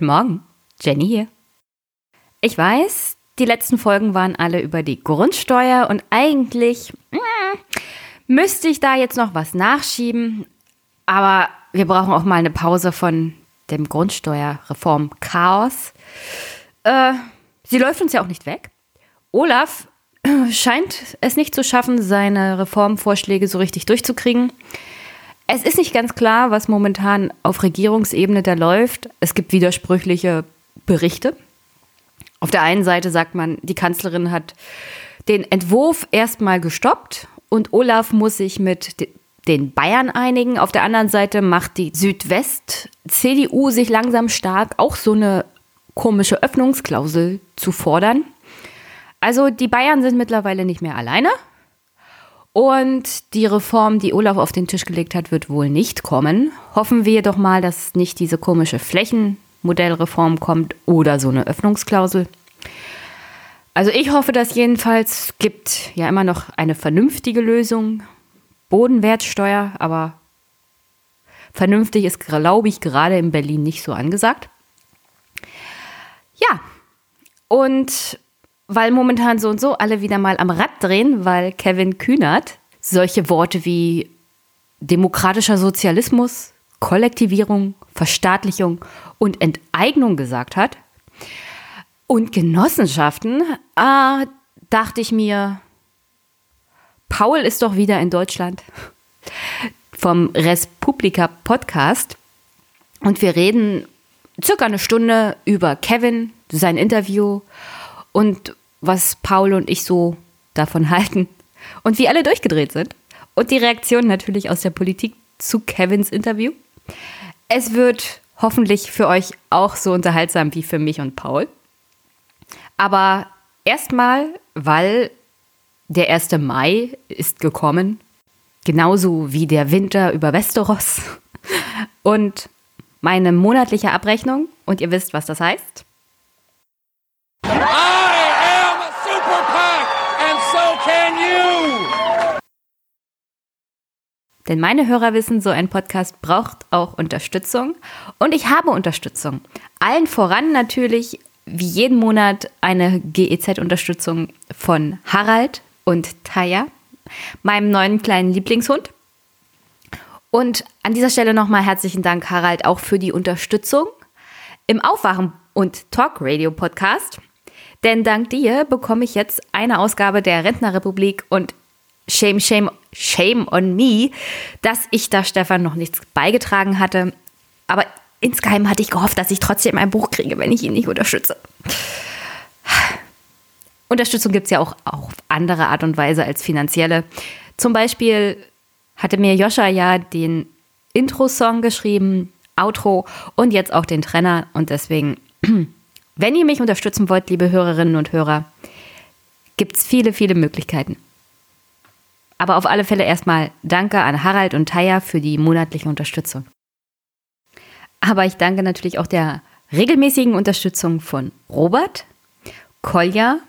Guten Morgen, Jenny hier. Ich weiß, die letzten Folgen waren alle über die Grundsteuer und eigentlich mm, müsste ich da jetzt noch was nachschieben, aber wir brauchen auch mal eine Pause von dem Grundsteuerreform-Chaos. Äh, sie läuft uns ja auch nicht weg. Olaf scheint es nicht zu schaffen, seine Reformvorschläge so richtig durchzukriegen. Es ist nicht ganz klar, was momentan auf Regierungsebene da läuft. Es gibt widersprüchliche Berichte. Auf der einen Seite sagt man, die Kanzlerin hat den Entwurf erstmal gestoppt und Olaf muss sich mit den Bayern einigen. Auf der anderen Seite macht die Südwest-CDU sich langsam stark, auch so eine komische Öffnungsklausel zu fordern. Also die Bayern sind mittlerweile nicht mehr alleine. Und die Reform, die Olaf auf den Tisch gelegt hat, wird wohl nicht kommen. Hoffen wir doch mal, dass nicht diese komische Flächenmodellreform kommt oder so eine Öffnungsklausel. Also ich hoffe dass jedenfalls. Gibt ja immer noch eine vernünftige Lösung. Bodenwertsteuer, aber vernünftig ist, glaube ich, gerade in Berlin nicht so angesagt. Ja, und weil momentan so und so alle wieder mal am Rad drehen, weil Kevin Kühnert solche Worte wie demokratischer Sozialismus, Kollektivierung, Verstaatlichung und Enteignung gesagt hat. Und Genossenschaften, ah, dachte ich mir, Paul ist doch wieder in Deutschland vom Respublika Podcast. Und wir reden circa eine Stunde über Kevin, sein Interview und was Paul und ich so davon halten und wie alle durchgedreht sind. Und die Reaktion natürlich aus der Politik zu Kevins Interview. Es wird hoffentlich für euch auch so unterhaltsam wie für mich und Paul. Aber erstmal, weil der 1. Mai ist gekommen, genauso wie der Winter über Westeros und meine monatliche Abrechnung. Und ihr wisst, was das heißt. Denn meine Hörer wissen, so ein Podcast braucht auch Unterstützung. Und ich habe Unterstützung. Allen voran natürlich, wie jeden Monat, eine GEZ-Unterstützung von Harald und Taya, meinem neuen kleinen Lieblingshund. Und an dieser Stelle nochmal herzlichen Dank, Harald, auch für die Unterstützung im Aufwachen und Talk Radio Podcast. Denn dank dir bekomme ich jetzt eine Ausgabe der Rentnerrepublik und shame, shame, shame on me, dass ich da Stefan noch nichts beigetragen hatte. Aber insgeheim hatte ich gehofft, dass ich trotzdem ein Buch kriege, wenn ich ihn nicht unterstütze. Unterstützung gibt es ja auch auf andere Art und Weise als finanzielle. Zum Beispiel hatte mir Joscha ja den Intro-Song geschrieben, Outro und jetzt auch den Trenner. Und deswegen, wenn ihr mich unterstützen wollt, liebe Hörerinnen und Hörer, gibt es viele, viele Möglichkeiten. Aber auf alle Fälle erstmal danke an Harald und Taya für die monatliche Unterstützung. Aber ich danke natürlich auch der regelmäßigen Unterstützung von Robert, Kolja,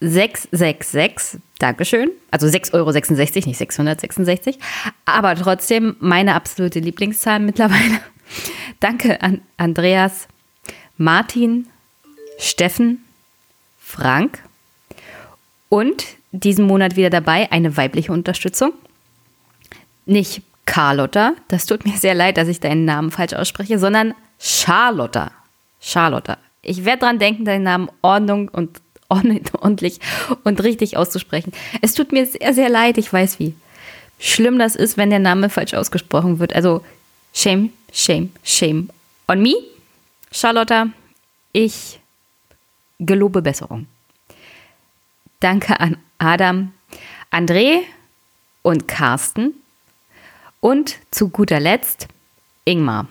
666, Dankeschön. Also 6,66 Euro, nicht 666. Aber trotzdem meine absolute Lieblingszahl mittlerweile. Danke an Andreas, Martin, Steffen, Frank und diesen Monat wieder dabei, eine weibliche Unterstützung. Nicht Carlotta, das tut mir sehr leid, dass ich deinen Namen falsch ausspreche, sondern Charlotta. Charlotta. Ich werde dran denken, deinen Namen Ordnung und ordentlich und richtig auszusprechen. Es tut mir sehr, sehr leid, ich weiß wie schlimm das ist, wenn der Name falsch ausgesprochen wird. Also shame, shame, shame on me. Charlotta, ich gelobe Besserung. Danke an Adam, André und Carsten und zu guter Letzt Ingmar.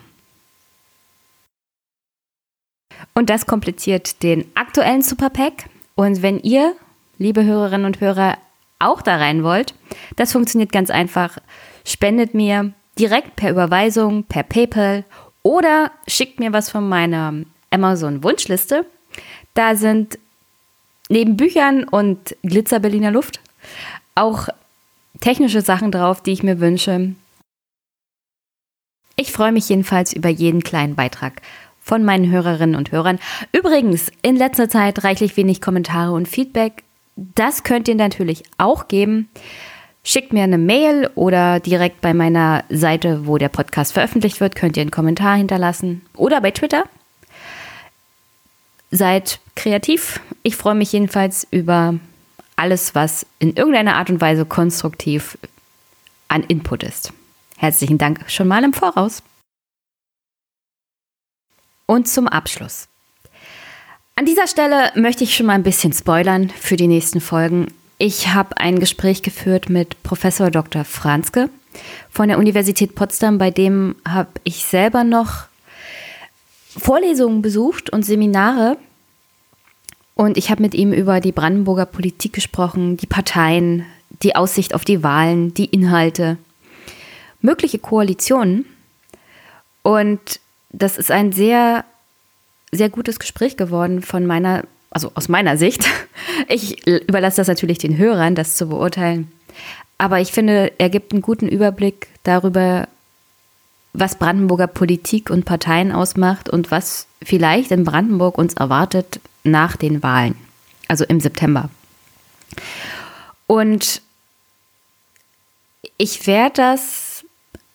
Und das kompliziert den aktuellen Superpack. Und wenn ihr, liebe Hörerinnen und Hörer, auch da rein wollt, das funktioniert ganz einfach. Spendet mir direkt per Überweisung, per PayPal oder schickt mir was von meiner Amazon-Wunschliste. Da sind neben Büchern und Glitzer Berliner Luft auch technische Sachen drauf, die ich mir wünsche. Ich freue mich jedenfalls über jeden kleinen Beitrag von meinen Hörerinnen und Hörern. Übrigens, in letzter Zeit reichlich wenig Kommentare und Feedback. Das könnt ihr natürlich auch geben. Schickt mir eine Mail oder direkt bei meiner Seite, wo der Podcast veröffentlicht wird, könnt ihr einen Kommentar hinterlassen. Oder bei Twitter. Seid kreativ. Ich freue mich jedenfalls über alles, was in irgendeiner Art und Weise konstruktiv an Input ist. Herzlichen Dank schon mal im Voraus. Und zum Abschluss. An dieser Stelle möchte ich schon mal ein bisschen spoilern für die nächsten Folgen. Ich habe ein Gespräch geführt mit Professor Dr. Franzke von der Universität Potsdam, bei dem habe ich selber noch Vorlesungen besucht und Seminare. Und ich habe mit ihm über die Brandenburger Politik gesprochen, die Parteien, die Aussicht auf die Wahlen, die Inhalte, mögliche Koalitionen. Und das ist ein sehr, sehr gutes Gespräch geworden von meiner also aus meiner Sicht. Ich überlasse das natürlich den Hörern, das zu beurteilen. Aber ich finde, er gibt einen guten Überblick darüber, was Brandenburger Politik und Parteien ausmacht und was vielleicht in Brandenburg uns erwartet nach den Wahlen, also im September. Und ich werde das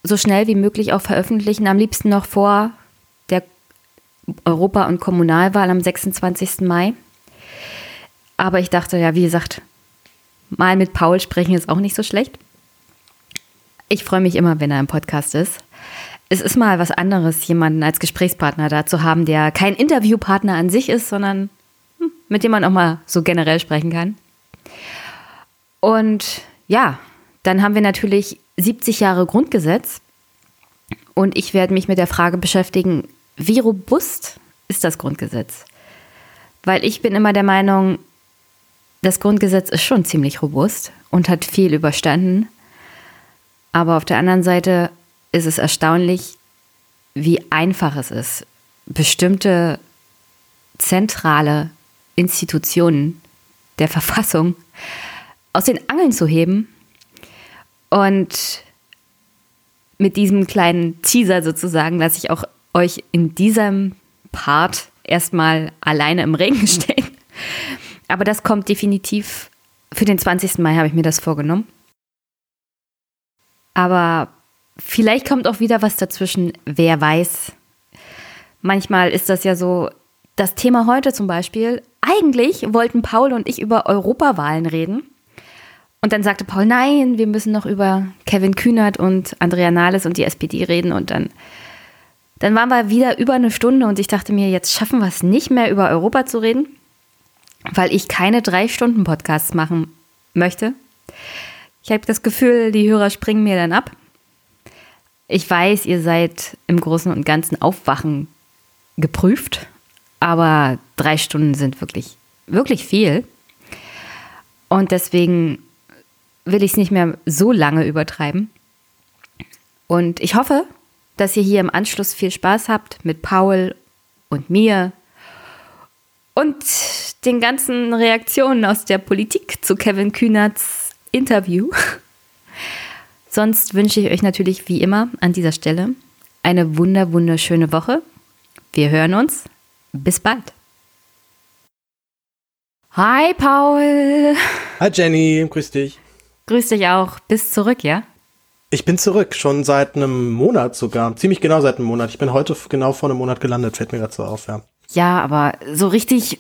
so schnell wie möglich auch veröffentlichen, am liebsten noch vor der Europa- und Kommunalwahl am 26. Mai. Aber ich dachte, ja, wie gesagt, mal mit Paul sprechen ist auch nicht so schlecht. Ich freue mich immer, wenn er im Podcast ist. Es ist mal was anderes, jemanden als Gesprächspartner da zu haben, der kein Interviewpartner an sich ist, sondern hm, mit dem man auch mal so generell sprechen kann. Und ja, dann haben wir natürlich 70 Jahre Grundgesetz. Und ich werde mich mit der Frage beschäftigen, wie robust ist das Grundgesetz? Weil ich bin immer der Meinung, das Grundgesetz ist schon ziemlich robust und hat viel überstanden. Aber auf der anderen Seite ist es erstaunlich, wie einfach es ist, bestimmte zentrale Institutionen der Verfassung aus den Angeln zu heben und mit diesem kleinen Teaser sozusagen lasse ich auch euch in diesem Part erstmal alleine im Regen stehen. Aber das kommt definitiv. Für den 20. Mai habe ich mir das vorgenommen. Aber vielleicht kommt auch wieder was dazwischen, wer weiß. Manchmal ist das ja so, das Thema heute zum Beispiel, eigentlich wollten Paul und ich über Europawahlen reden. Und dann sagte Paul, nein, wir müssen noch über Kevin Kühnert und Andrea Nahles und die SPD reden. Und dann, dann waren wir wieder über eine Stunde und ich dachte mir, jetzt schaffen wir es nicht mehr, über Europa zu reden weil ich keine drei Stunden Podcasts machen möchte. Ich habe das Gefühl, die Hörer springen mir dann ab. Ich weiß, ihr seid im Großen und Ganzen Aufwachen geprüft, aber drei Stunden sind wirklich, wirklich viel. Und deswegen will ich es nicht mehr so lange übertreiben. Und ich hoffe, dass ihr hier im Anschluss viel Spaß habt mit Paul und mir und den ganzen Reaktionen aus der Politik zu Kevin Kühnerts Interview. Sonst wünsche ich euch natürlich wie immer an dieser Stelle eine wunder wunderschöne Woche. Wir hören uns. Bis bald. Hi Paul. Hi Jenny, grüß dich. Grüß dich auch. Bis zurück, ja? Ich bin zurück, schon seit einem Monat sogar. Ziemlich genau seit einem Monat. Ich bin heute genau vor einem Monat gelandet, fällt mir gerade so auf, ja. Ja, aber so richtig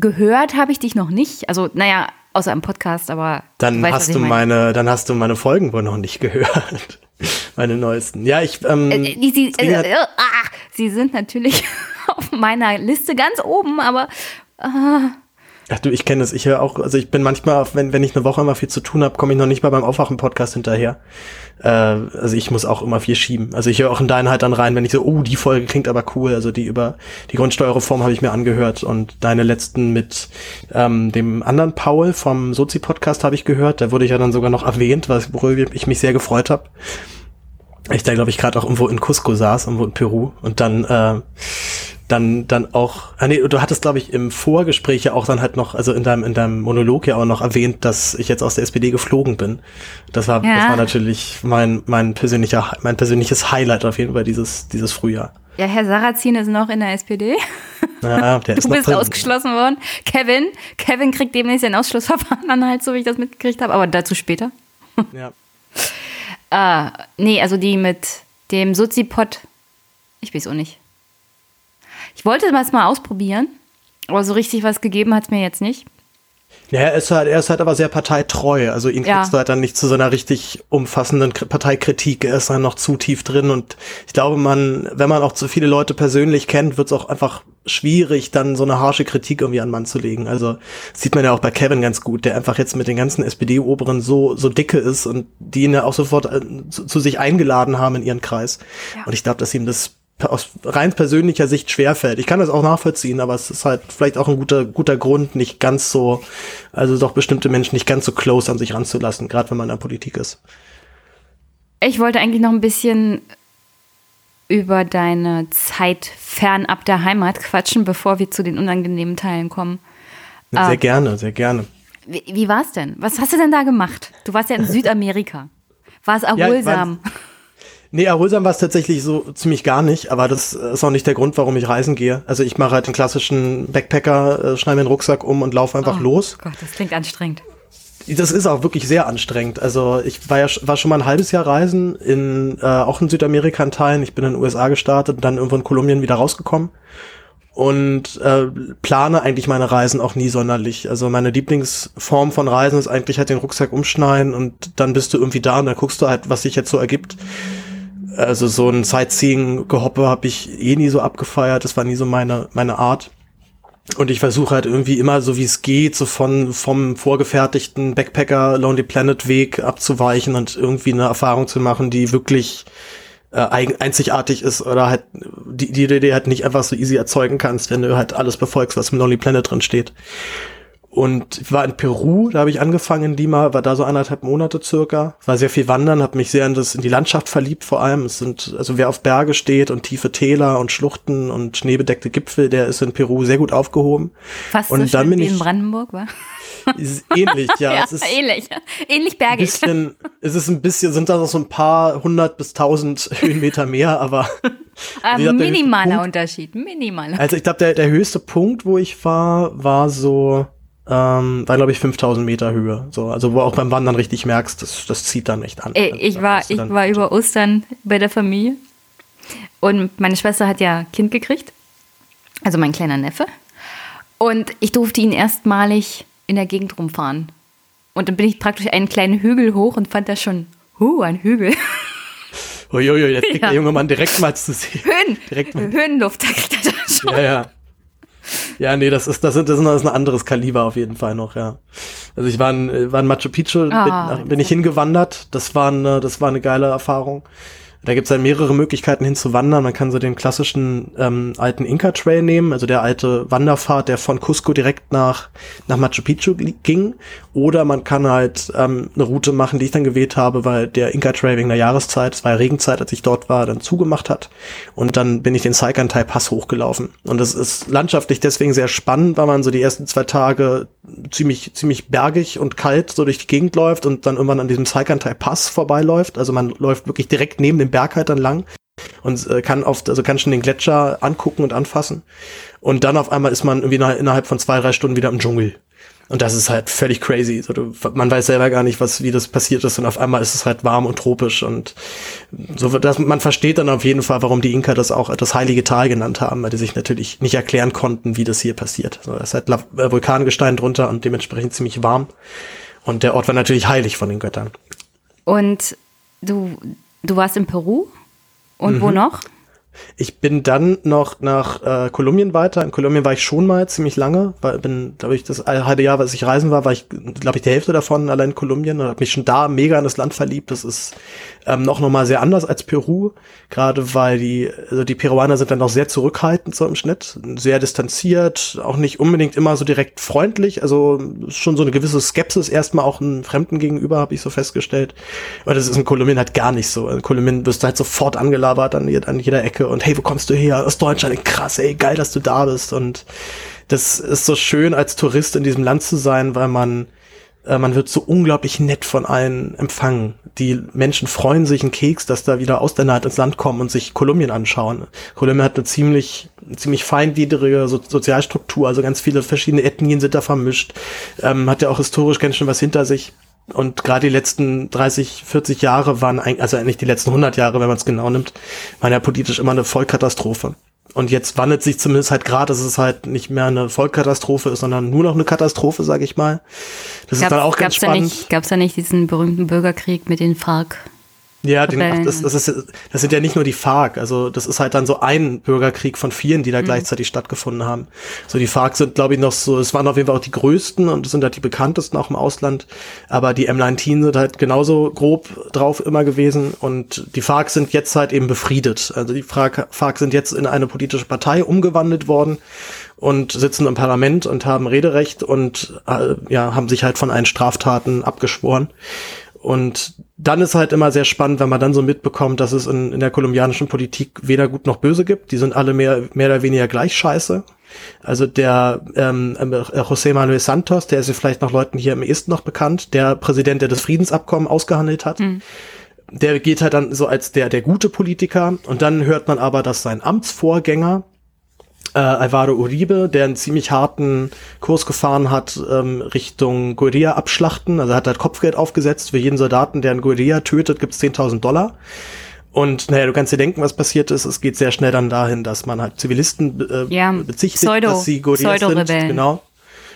gehört habe ich dich noch nicht. Also, naja, außer im Podcast, aber. Dann weißt, hast du meine, dann hast du meine Folgen wohl noch nicht gehört. meine neuesten. Ja, ich. Ähm, äh, die, sie, äh, äh, ah, sie sind natürlich auf meiner Liste ganz oben, aber. Äh, Ach du, ich kenne das. Ich höre auch, also ich bin manchmal, wenn, wenn ich eine Woche immer viel zu tun habe, komme ich noch nicht mal beim Aufwachen-Podcast hinterher. Äh, also ich muss auch immer viel schieben. Also ich höre auch in deinen halt dann rein, wenn ich so, oh, die Folge klingt aber cool. Also die über die Grundsteuerreform habe ich mir angehört und deine letzten mit ähm, dem anderen Paul vom Sozi-Podcast habe ich gehört. Da wurde ich ja dann sogar noch erwähnt, was, worüber ich mich sehr gefreut habe ich da glaube ich gerade auch irgendwo in Cusco saß, irgendwo in Peru und dann äh, dann, dann auch, ah nee, du hattest, glaube ich, im Vorgespräch ja auch dann halt noch, also in deinem, in deinem Monolog ja auch noch erwähnt, dass ich jetzt aus der SPD geflogen bin. Das war, ja. das war natürlich mein, mein persönlicher, mein persönliches Highlight auf jeden Fall dieses, dieses Frühjahr. Ja, Herr Sarrazin ist noch in der SPD. Ja, der du ist bist drin. ausgeschlossen worden. Kevin, Kevin kriegt demnächst ein Ausschlussverfahren an halt, so wie ich das mitgekriegt habe, aber dazu später. Ja. äh, nee, also die mit dem Sozipod, ich weiß auch nicht. Ich wollte das mal ausprobieren, aber so richtig was gegeben hat es mir jetzt nicht. Ja, er ist halt, er ist halt aber sehr parteitreu. Also ihn ja. kriegst du halt dann nicht zu so einer richtig umfassenden Parteikritik. Er ist dann noch zu tief drin und ich glaube, man, wenn man auch zu viele Leute persönlich kennt, wird es auch einfach schwierig, dann so eine harsche Kritik irgendwie an Mann zu legen. Also sieht man ja auch bei Kevin ganz gut, der einfach jetzt mit den ganzen SPD-Oberen so, so dicke ist und die ihn ja auch sofort äh, zu, zu, sich eingeladen haben in ihren Kreis. Ja. Und ich glaube, dass ihm das aus rein persönlicher Sicht schwerfällt. Ich kann das auch nachvollziehen, aber es ist halt vielleicht auch ein guter, guter Grund, nicht ganz so, also doch bestimmte Menschen nicht ganz so close an sich ranzulassen, gerade wenn man in der Politik ist. Ich wollte eigentlich noch ein bisschen über deine Zeit fernab der Heimat quatschen, bevor wir zu den unangenehmen Teilen kommen. Sehr äh, gerne, sehr gerne. Wie, wie war es denn? Was hast du denn da gemacht? Du warst ja in Südamerika. War es erholsam? Ja, Nee, erholsam war es tatsächlich so ziemlich gar nicht, aber das ist auch nicht der Grund, warum ich reisen gehe. Also ich mache halt den klassischen Backpacker, äh, schneide mir den Rucksack um und laufe einfach oh, los. Gott, das klingt anstrengend. Das ist auch wirklich sehr anstrengend. Also ich war ja war schon mal ein halbes Jahr reisen, in, äh, auch in Südamerika in Teilen. Ich bin in den USA gestartet und dann irgendwo in Kolumbien wieder rausgekommen. Und äh, plane eigentlich meine Reisen auch nie sonderlich. Also meine Lieblingsform von Reisen ist eigentlich halt den Rucksack umschneiden und dann bist du irgendwie da und dann guckst du halt, was sich jetzt so ergibt. Also so ein Sightseeing-Gehoppe habe ich eh nie so abgefeiert. Das war nie so meine, meine Art. Und ich versuche halt irgendwie immer so wie es geht, so von vom vorgefertigten Backpacker Lonely Planet Weg abzuweichen und irgendwie eine Erfahrung zu machen, die wirklich äh, einzigartig ist oder halt die, die Idee halt nicht einfach so easy erzeugen kannst, wenn du halt alles befolgst, was im Lonely Planet drin steht. Und ich war in Peru, da habe ich angefangen in Lima, war da so anderthalb Monate circa. War sehr viel wandern, habe mich sehr in, das, in die Landschaft verliebt vor allem. Es sind, also wer auf Berge steht und tiefe Täler und Schluchten und schneebedeckte Gipfel, der ist in Peru sehr gut aufgehoben. Fast und so dann bin wie ich, in Brandenburg, war? Ähnlich, ja. ja es ist ähnlich. Ähnlich bergig. Bisschen, es ist ein bisschen, sind da noch so ein paar hundert bis tausend Höhenmeter mehr, aber. glaub, minimaler Punkt, Unterschied, minimaler. Also ich glaube, der, der höchste Punkt, wo ich war, war so ähm, war glaube ich 5000 Meter Höhe. So, also wo auch beim Wandern richtig merkst, das, das zieht dann echt an. Ey, also ich war, ich war über Ostern bei der Familie und meine Schwester hat ja Kind gekriegt, also mein kleiner Neffe. Und ich durfte ihn erstmalig in der Gegend rumfahren. Und dann bin ich praktisch einen kleinen Hügel hoch und fand das schon, huh, ein Hügel. Uiuiui, jetzt kriegt ja. der junge Mann direkt mal zu sehen. Höhen, direkt mal. Höhenluft, da kriegt er das schon. Ja, ja. Ja, nee, das ist, das ist, das ist ein anderes Kaliber auf jeden Fall noch, ja. Also ich war in, war in Machu Picchu, ah, bin, bin ich hingewandert. Das war eine, das war eine geile Erfahrung. Da gibt es dann mehrere Möglichkeiten hinzuwandern. Man kann so den klassischen ähm, alten Inka-Trail nehmen, also der alte Wanderpfad, der von Cusco direkt nach, nach Machu Picchu ging. Oder man kann halt ähm, eine Route machen, die ich dann gewählt habe, weil der Inka-Trail wegen der Jahreszeit, es war ja Regenzeit, als ich dort war, dann zugemacht hat. Und dann bin ich den Saikantai Pass hochgelaufen. Und das ist landschaftlich deswegen sehr spannend, weil man so die ersten zwei Tage ziemlich, ziemlich bergig und kalt so durch die Gegend läuft und dann irgendwann an diesem Saikantai Pass vorbeiläuft. Also man läuft wirklich direkt neben dem den Berg halt dann lang und äh, kann oft, also kann schon den Gletscher angucken und anfassen. Und dann auf einmal ist man irgendwie nach, innerhalb von zwei, drei Stunden wieder im Dschungel. Und das ist halt völlig crazy. So, du, man weiß selber gar nicht, was, wie das passiert ist. Und auf einmal ist es halt warm und tropisch. Und so, dass man versteht dann auf jeden Fall, warum die Inka das auch das heilige Tal genannt haben, weil die sich natürlich nicht erklären konnten, wie das hier passiert. So, es ist halt äh, Vulkangestein drunter und dementsprechend ziemlich warm. Und der Ort war natürlich heilig von den Göttern. Und du, Du warst in Peru und mhm. wo noch? Ich bin dann noch nach äh, Kolumbien weiter. In Kolumbien war ich schon mal ziemlich lange. War, bin, glaube ich, das halbe Jahr, was ich reisen war, war ich, glaube ich, die Hälfte davon allein in Kolumbien und habe mich schon da mega in das Land verliebt. Das ist ähm, noch nochmal sehr anders als Peru, gerade weil die, also die Peruaner sind dann noch sehr zurückhaltend so im Schnitt, sehr distanziert, auch nicht unbedingt immer so direkt freundlich. Also schon so eine gewisse Skepsis erstmal auch einem Fremden gegenüber, habe ich so festgestellt. Aber das ist in Kolumbien halt gar nicht so. In Kolumbien wirst du halt sofort angelabert an, an jeder Ecke und hey, wo kommst du her? Aus Deutschland, krass, ey, geil, dass du da bist. Und das ist so schön, als Tourist in diesem Land zu sein, weil man Äh, man wird so unglaublich nett von allen empfangen. Die Menschen freuen sich einen Keks, dass da wieder Ausländer halt ins Land kommen und sich Kolumbien anschauen. Kolumbien hat eine ziemlich, ziemlich feingliedrige so Sozialstruktur, also ganz viele verschiedene Ethnien sind da vermischt. Ähm, hat ja auch historisch ganz schön was hinter sich. Und gerade die letzten 30, 40 Jahre waren also eigentlich die letzten 100 Jahre, wenn man es genau nimmt, waren ja politisch immer eine Vollkatastrophe. Und jetzt wandelt sich zumindest halt gerade, dass es halt nicht mehr eine Vollkatastrophe ist, sondern nur noch eine Katastrophe, sage ich mal. Das gab's, ist dann auch ganz spannend. Gab es da nicht diesen berühmten Bürgerkrieg mit den FARC? Ja, den, ach, das, das, ist, das sind ja nicht nur die FARC, also das ist halt dann so ein Bürgerkrieg von vielen, die da mhm. gleichzeitig stattgefunden haben. So die FARC sind, glaube ich, noch so, es waren auf jeden Fall auch die größten und sind halt die bekanntesten auch im Ausland, aber die M19 sind halt genauso grob drauf immer gewesen und die FARC sind jetzt halt eben befriedet. Also die FARC, FARC sind jetzt in eine politische Partei umgewandelt worden und sitzen im Parlament und haben Rederecht und äh, ja, haben sich halt von allen Straftaten abgeschworen. Und dann ist halt immer sehr spannend, wenn man dann so mitbekommt, dass es in, in der kolumbianischen Politik weder gut noch böse gibt. Die sind alle mehr, mehr oder weniger gleich scheiße. Also der ähm, äh, José Manuel Santos, der ist ja vielleicht noch Leuten hier im Esten noch bekannt, der Präsident, der das Friedensabkommen ausgehandelt hat. Mhm. Der geht halt dann so als der, der gute Politiker. Und dann hört man aber, dass sein Amtsvorgänger, äh, Alvaro Uribe, der einen ziemlich harten Kurs gefahren hat ähm, Richtung Guerilla abschlachten. Also er hat halt Kopfgeld aufgesetzt. Für jeden Soldaten, der einen Guerilla tötet, gibt's 10.000 Dollar. Und naja, du kannst dir denken, was passiert ist. Es geht sehr schnell dann dahin, dass man halt Zivilisten äh, ja, bezichtigt, Pseudo, dass sie Guerillas sind. Genau.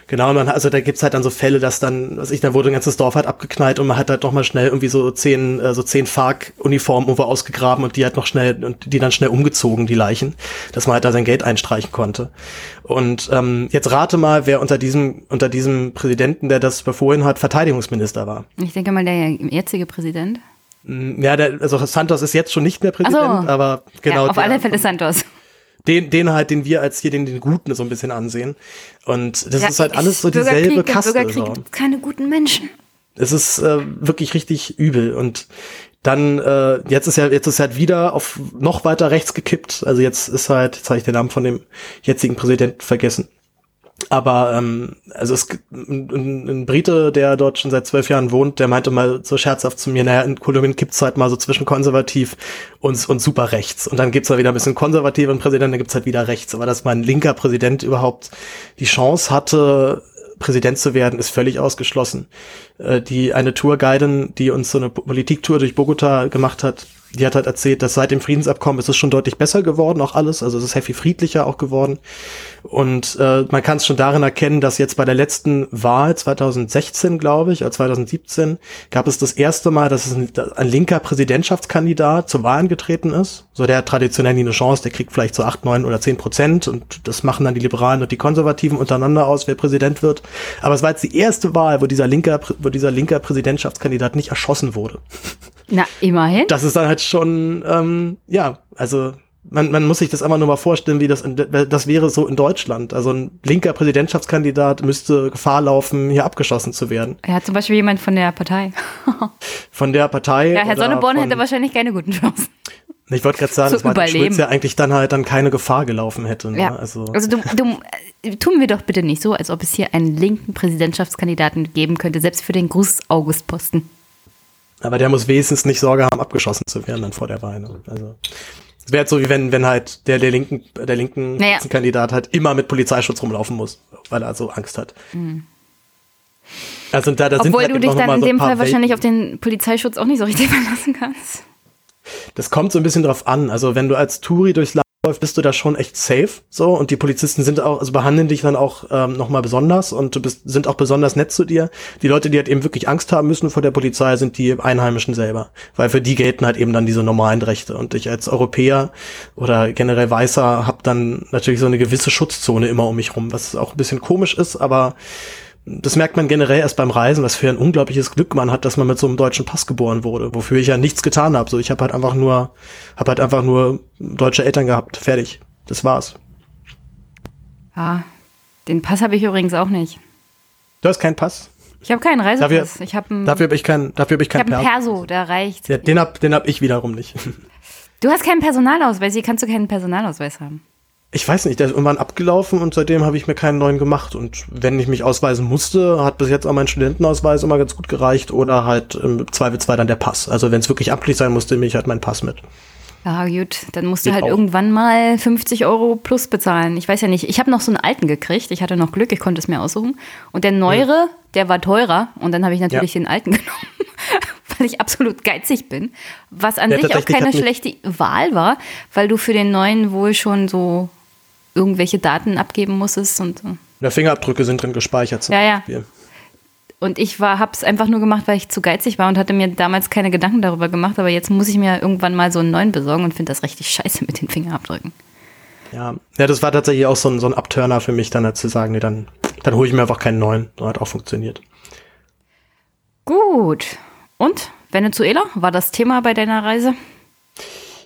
Genau, man, also da gibt's halt dann so Fälle, dass dann, was ich, da wurde ein ganzes Dorf halt abgeknallt und man hat halt doch mal schnell irgendwie so zehn, äh, so zehn FARC-Uniformen irgendwo ausgegraben und die halt noch schnell, und die dann schnell umgezogen, die Leichen, dass man halt da sein Geld einstreichen konnte. Und ähm, jetzt rate mal, wer unter diesem, unter diesem Präsidenten, der das befohlen hat, Verteidigungsminister war. Ich denke mal, der jetzige Präsident. Mm, ja, der, also Santos ist jetzt schon nicht mehr Präsident, so. aber genau. Ja, auf der, alle Fälle Santos den, den halt, den wir als hier den, den Guten so ein bisschen ansehen. Und das ja, ist halt alles so dieselbe Kaste. Bürgerkrieg so. gibt keine guten Menschen. Es ist äh, wirklich richtig übel und dann äh, jetzt ist ja jetzt ist halt wieder auf noch weiter rechts gekippt. Also jetzt ist halt, jetzt habe ich den Namen von dem jetzigen Präsidenten vergessen. Aber ähm, also es ein, ein Brite, der dort schon seit zwölf Jahren wohnt, der meinte mal so scherzhaft zu mir, naja, in Kolumbien gibt's halt mal so zwischen konservativ und, und super rechts. Und dann gibt's da wieder ein bisschen konservativen Präsidenten, dann gibt's halt wieder rechts. Aber dass mein linker Präsident überhaupt die Chance hatte, Präsident zu werden, ist völlig ausgeschlossen. Äh, die eine Tourguidin, die uns so eine Politiktour durch Bogota gemacht hat, die hat halt erzählt, dass seit dem Friedensabkommen ist es schon deutlich besser geworden, auch alles. Also es ist sehr viel friedlicher auch geworden. Und äh, man kann es schon darin erkennen, dass jetzt bei der letzten Wahl 2016, glaube ich, oder 2017, gab es das erste Mal, dass es ein, ein linker Präsidentschaftskandidat zur Wahl angetreten ist. So der hat traditionell nie eine Chance, der kriegt vielleicht so acht, neun oder zehn Prozent und das machen dann die Liberalen und die Konservativen untereinander aus, wer Präsident wird. Aber es war jetzt die erste Wahl, wo dieser linker, wo dieser linker Präsidentschaftskandidat nicht erschossen wurde. Na, immerhin. Das ist dann halt schon, ähm, ja, also man, man muss sich das einfach nur mal vorstellen, wie das, in, das wäre so in Deutschland. Also ein linker Präsidentschaftskandidat müsste Gefahr laufen, hier abgeschossen zu werden. Ja, zum Beispiel jemand von der Partei. von der Partei. Ja, Herr Sonneborn hätte wahrscheinlich keine guten Chancen. Ich wollte gerade sagen, so dass Martin Schulz ja eigentlich dann halt dann keine Gefahr gelaufen hätte. Ne? Ja. Also, also du, du, äh, tun wir doch bitte nicht so, als ob es hier einen linken Präsidentschaftskandidaten geben könnte, selbst für den Gruß-August-Posten. Aber der muss wenigstens nicht Sorge haben, abgeschossen zu werden dann vor der Wahl. Ne? Also es wäre so wie wenn wenn halt der der linken der linken naja. Kandidat halt immer mit Polizeischutz rumlaufen muss, weil er so Angst hat. Mhm. Also da, da Obwohl sind halt du dich dann in so dem Fall Welten. wahrscheinlich auf den Polizeischutz auch nicht so richtig verlassen kannst. Das kommt so ein bisschen drauf an. Also wenn du als Touri durchs Land läuft, bist du da schon echt safe so. Und die Polizisten sind auch, also behandeln dich dann auch ähm, nochmal besonders und du bist, sind auch besonders nett zu dir. Die Leute, die halt eben wirklich Angst haben müssen vor der Polizei, sind die Einheimischen selber, weil für die gelten halt eben dann diese normalen Rechte. Und ich als Europäer oder generell Weißer habe dann natürlich so eine gewisse Schutzzone immer um mich rum, was auch ein bisschen komisch ist, aber das merkt man generell erst beim Reisen, was für ein unglaubliches Glück man hat, dass man mit so einem deutschen Pass geboren wurde, wofür ich ja nichts getan habe. So, ich habe halt einfach nur, habe halt einfach nur deutsche Eltern gehabt. Fertig. Das war's. Ah, den Pass habe ich übrigens auch nicht. Du hast keinen Pass? Ich habe keinen Reisepass. Dafür, ich hab ein, dafür habe ich keinen, dafür habe ich keinen Ich habe einen Perso, der reicht. Ja, den hab, den hab ich wiederum nicht. Du hast keinen Personalausweis, hier kannst du keinen Personalausweis haben. Ich weiß nicht, der ist irgendwann abgelaufen und seitdem habe ich mir keinen neuen gemacht. Und wenn ich mich ausweisen musste, hat bis jetzt auch mein Studentenausweis immer ganz gut gereicht oder halt im Zweifelsfall dann der Pass. Also wenn es wirklich amtlich sein musste, nehme ich halt meinen Pass mit. Ja, gut, dann musst du halt auch. irgendwann mal 50 Euro plus bezahlen. Ich weiß ja nicht, ich habe noch so einen alten gekriegt. Ich hatte noch Glück, ich konnte es mir aussuchen. Und der neuere, ja. der war teurer. Und dann habe ich natürlich ja. den alten genommen, weil ich absolut geizig bin. Was an ja, sich auch keine schlechte Wahl war, weil du für den neuen wohl schon so irgendwelche Daten abgeben musstest und so. Ja, Fingerabdrücke sind drin gespeichert zum ja, Beispiel. Ja. Und ich habe es einfach nur gemacht, weil ich zu geizig war und hatte mir damals keine Gedanken darüber gemacht. Aber jetzt muss ich mir irgendwann mal so einen neuen besorgen und finde das richtig scheiße mit den Fingerabdrücken. Ja, ja, das war tatsächlich auch so ein, so ein Abturner für mich, dann halt zu sagen, nee, dann, dann hole ich mir einfach keinen neuen. Das hat auch funktioniert. Gut. Und Venezuela, war das Thema bei deiner Reise?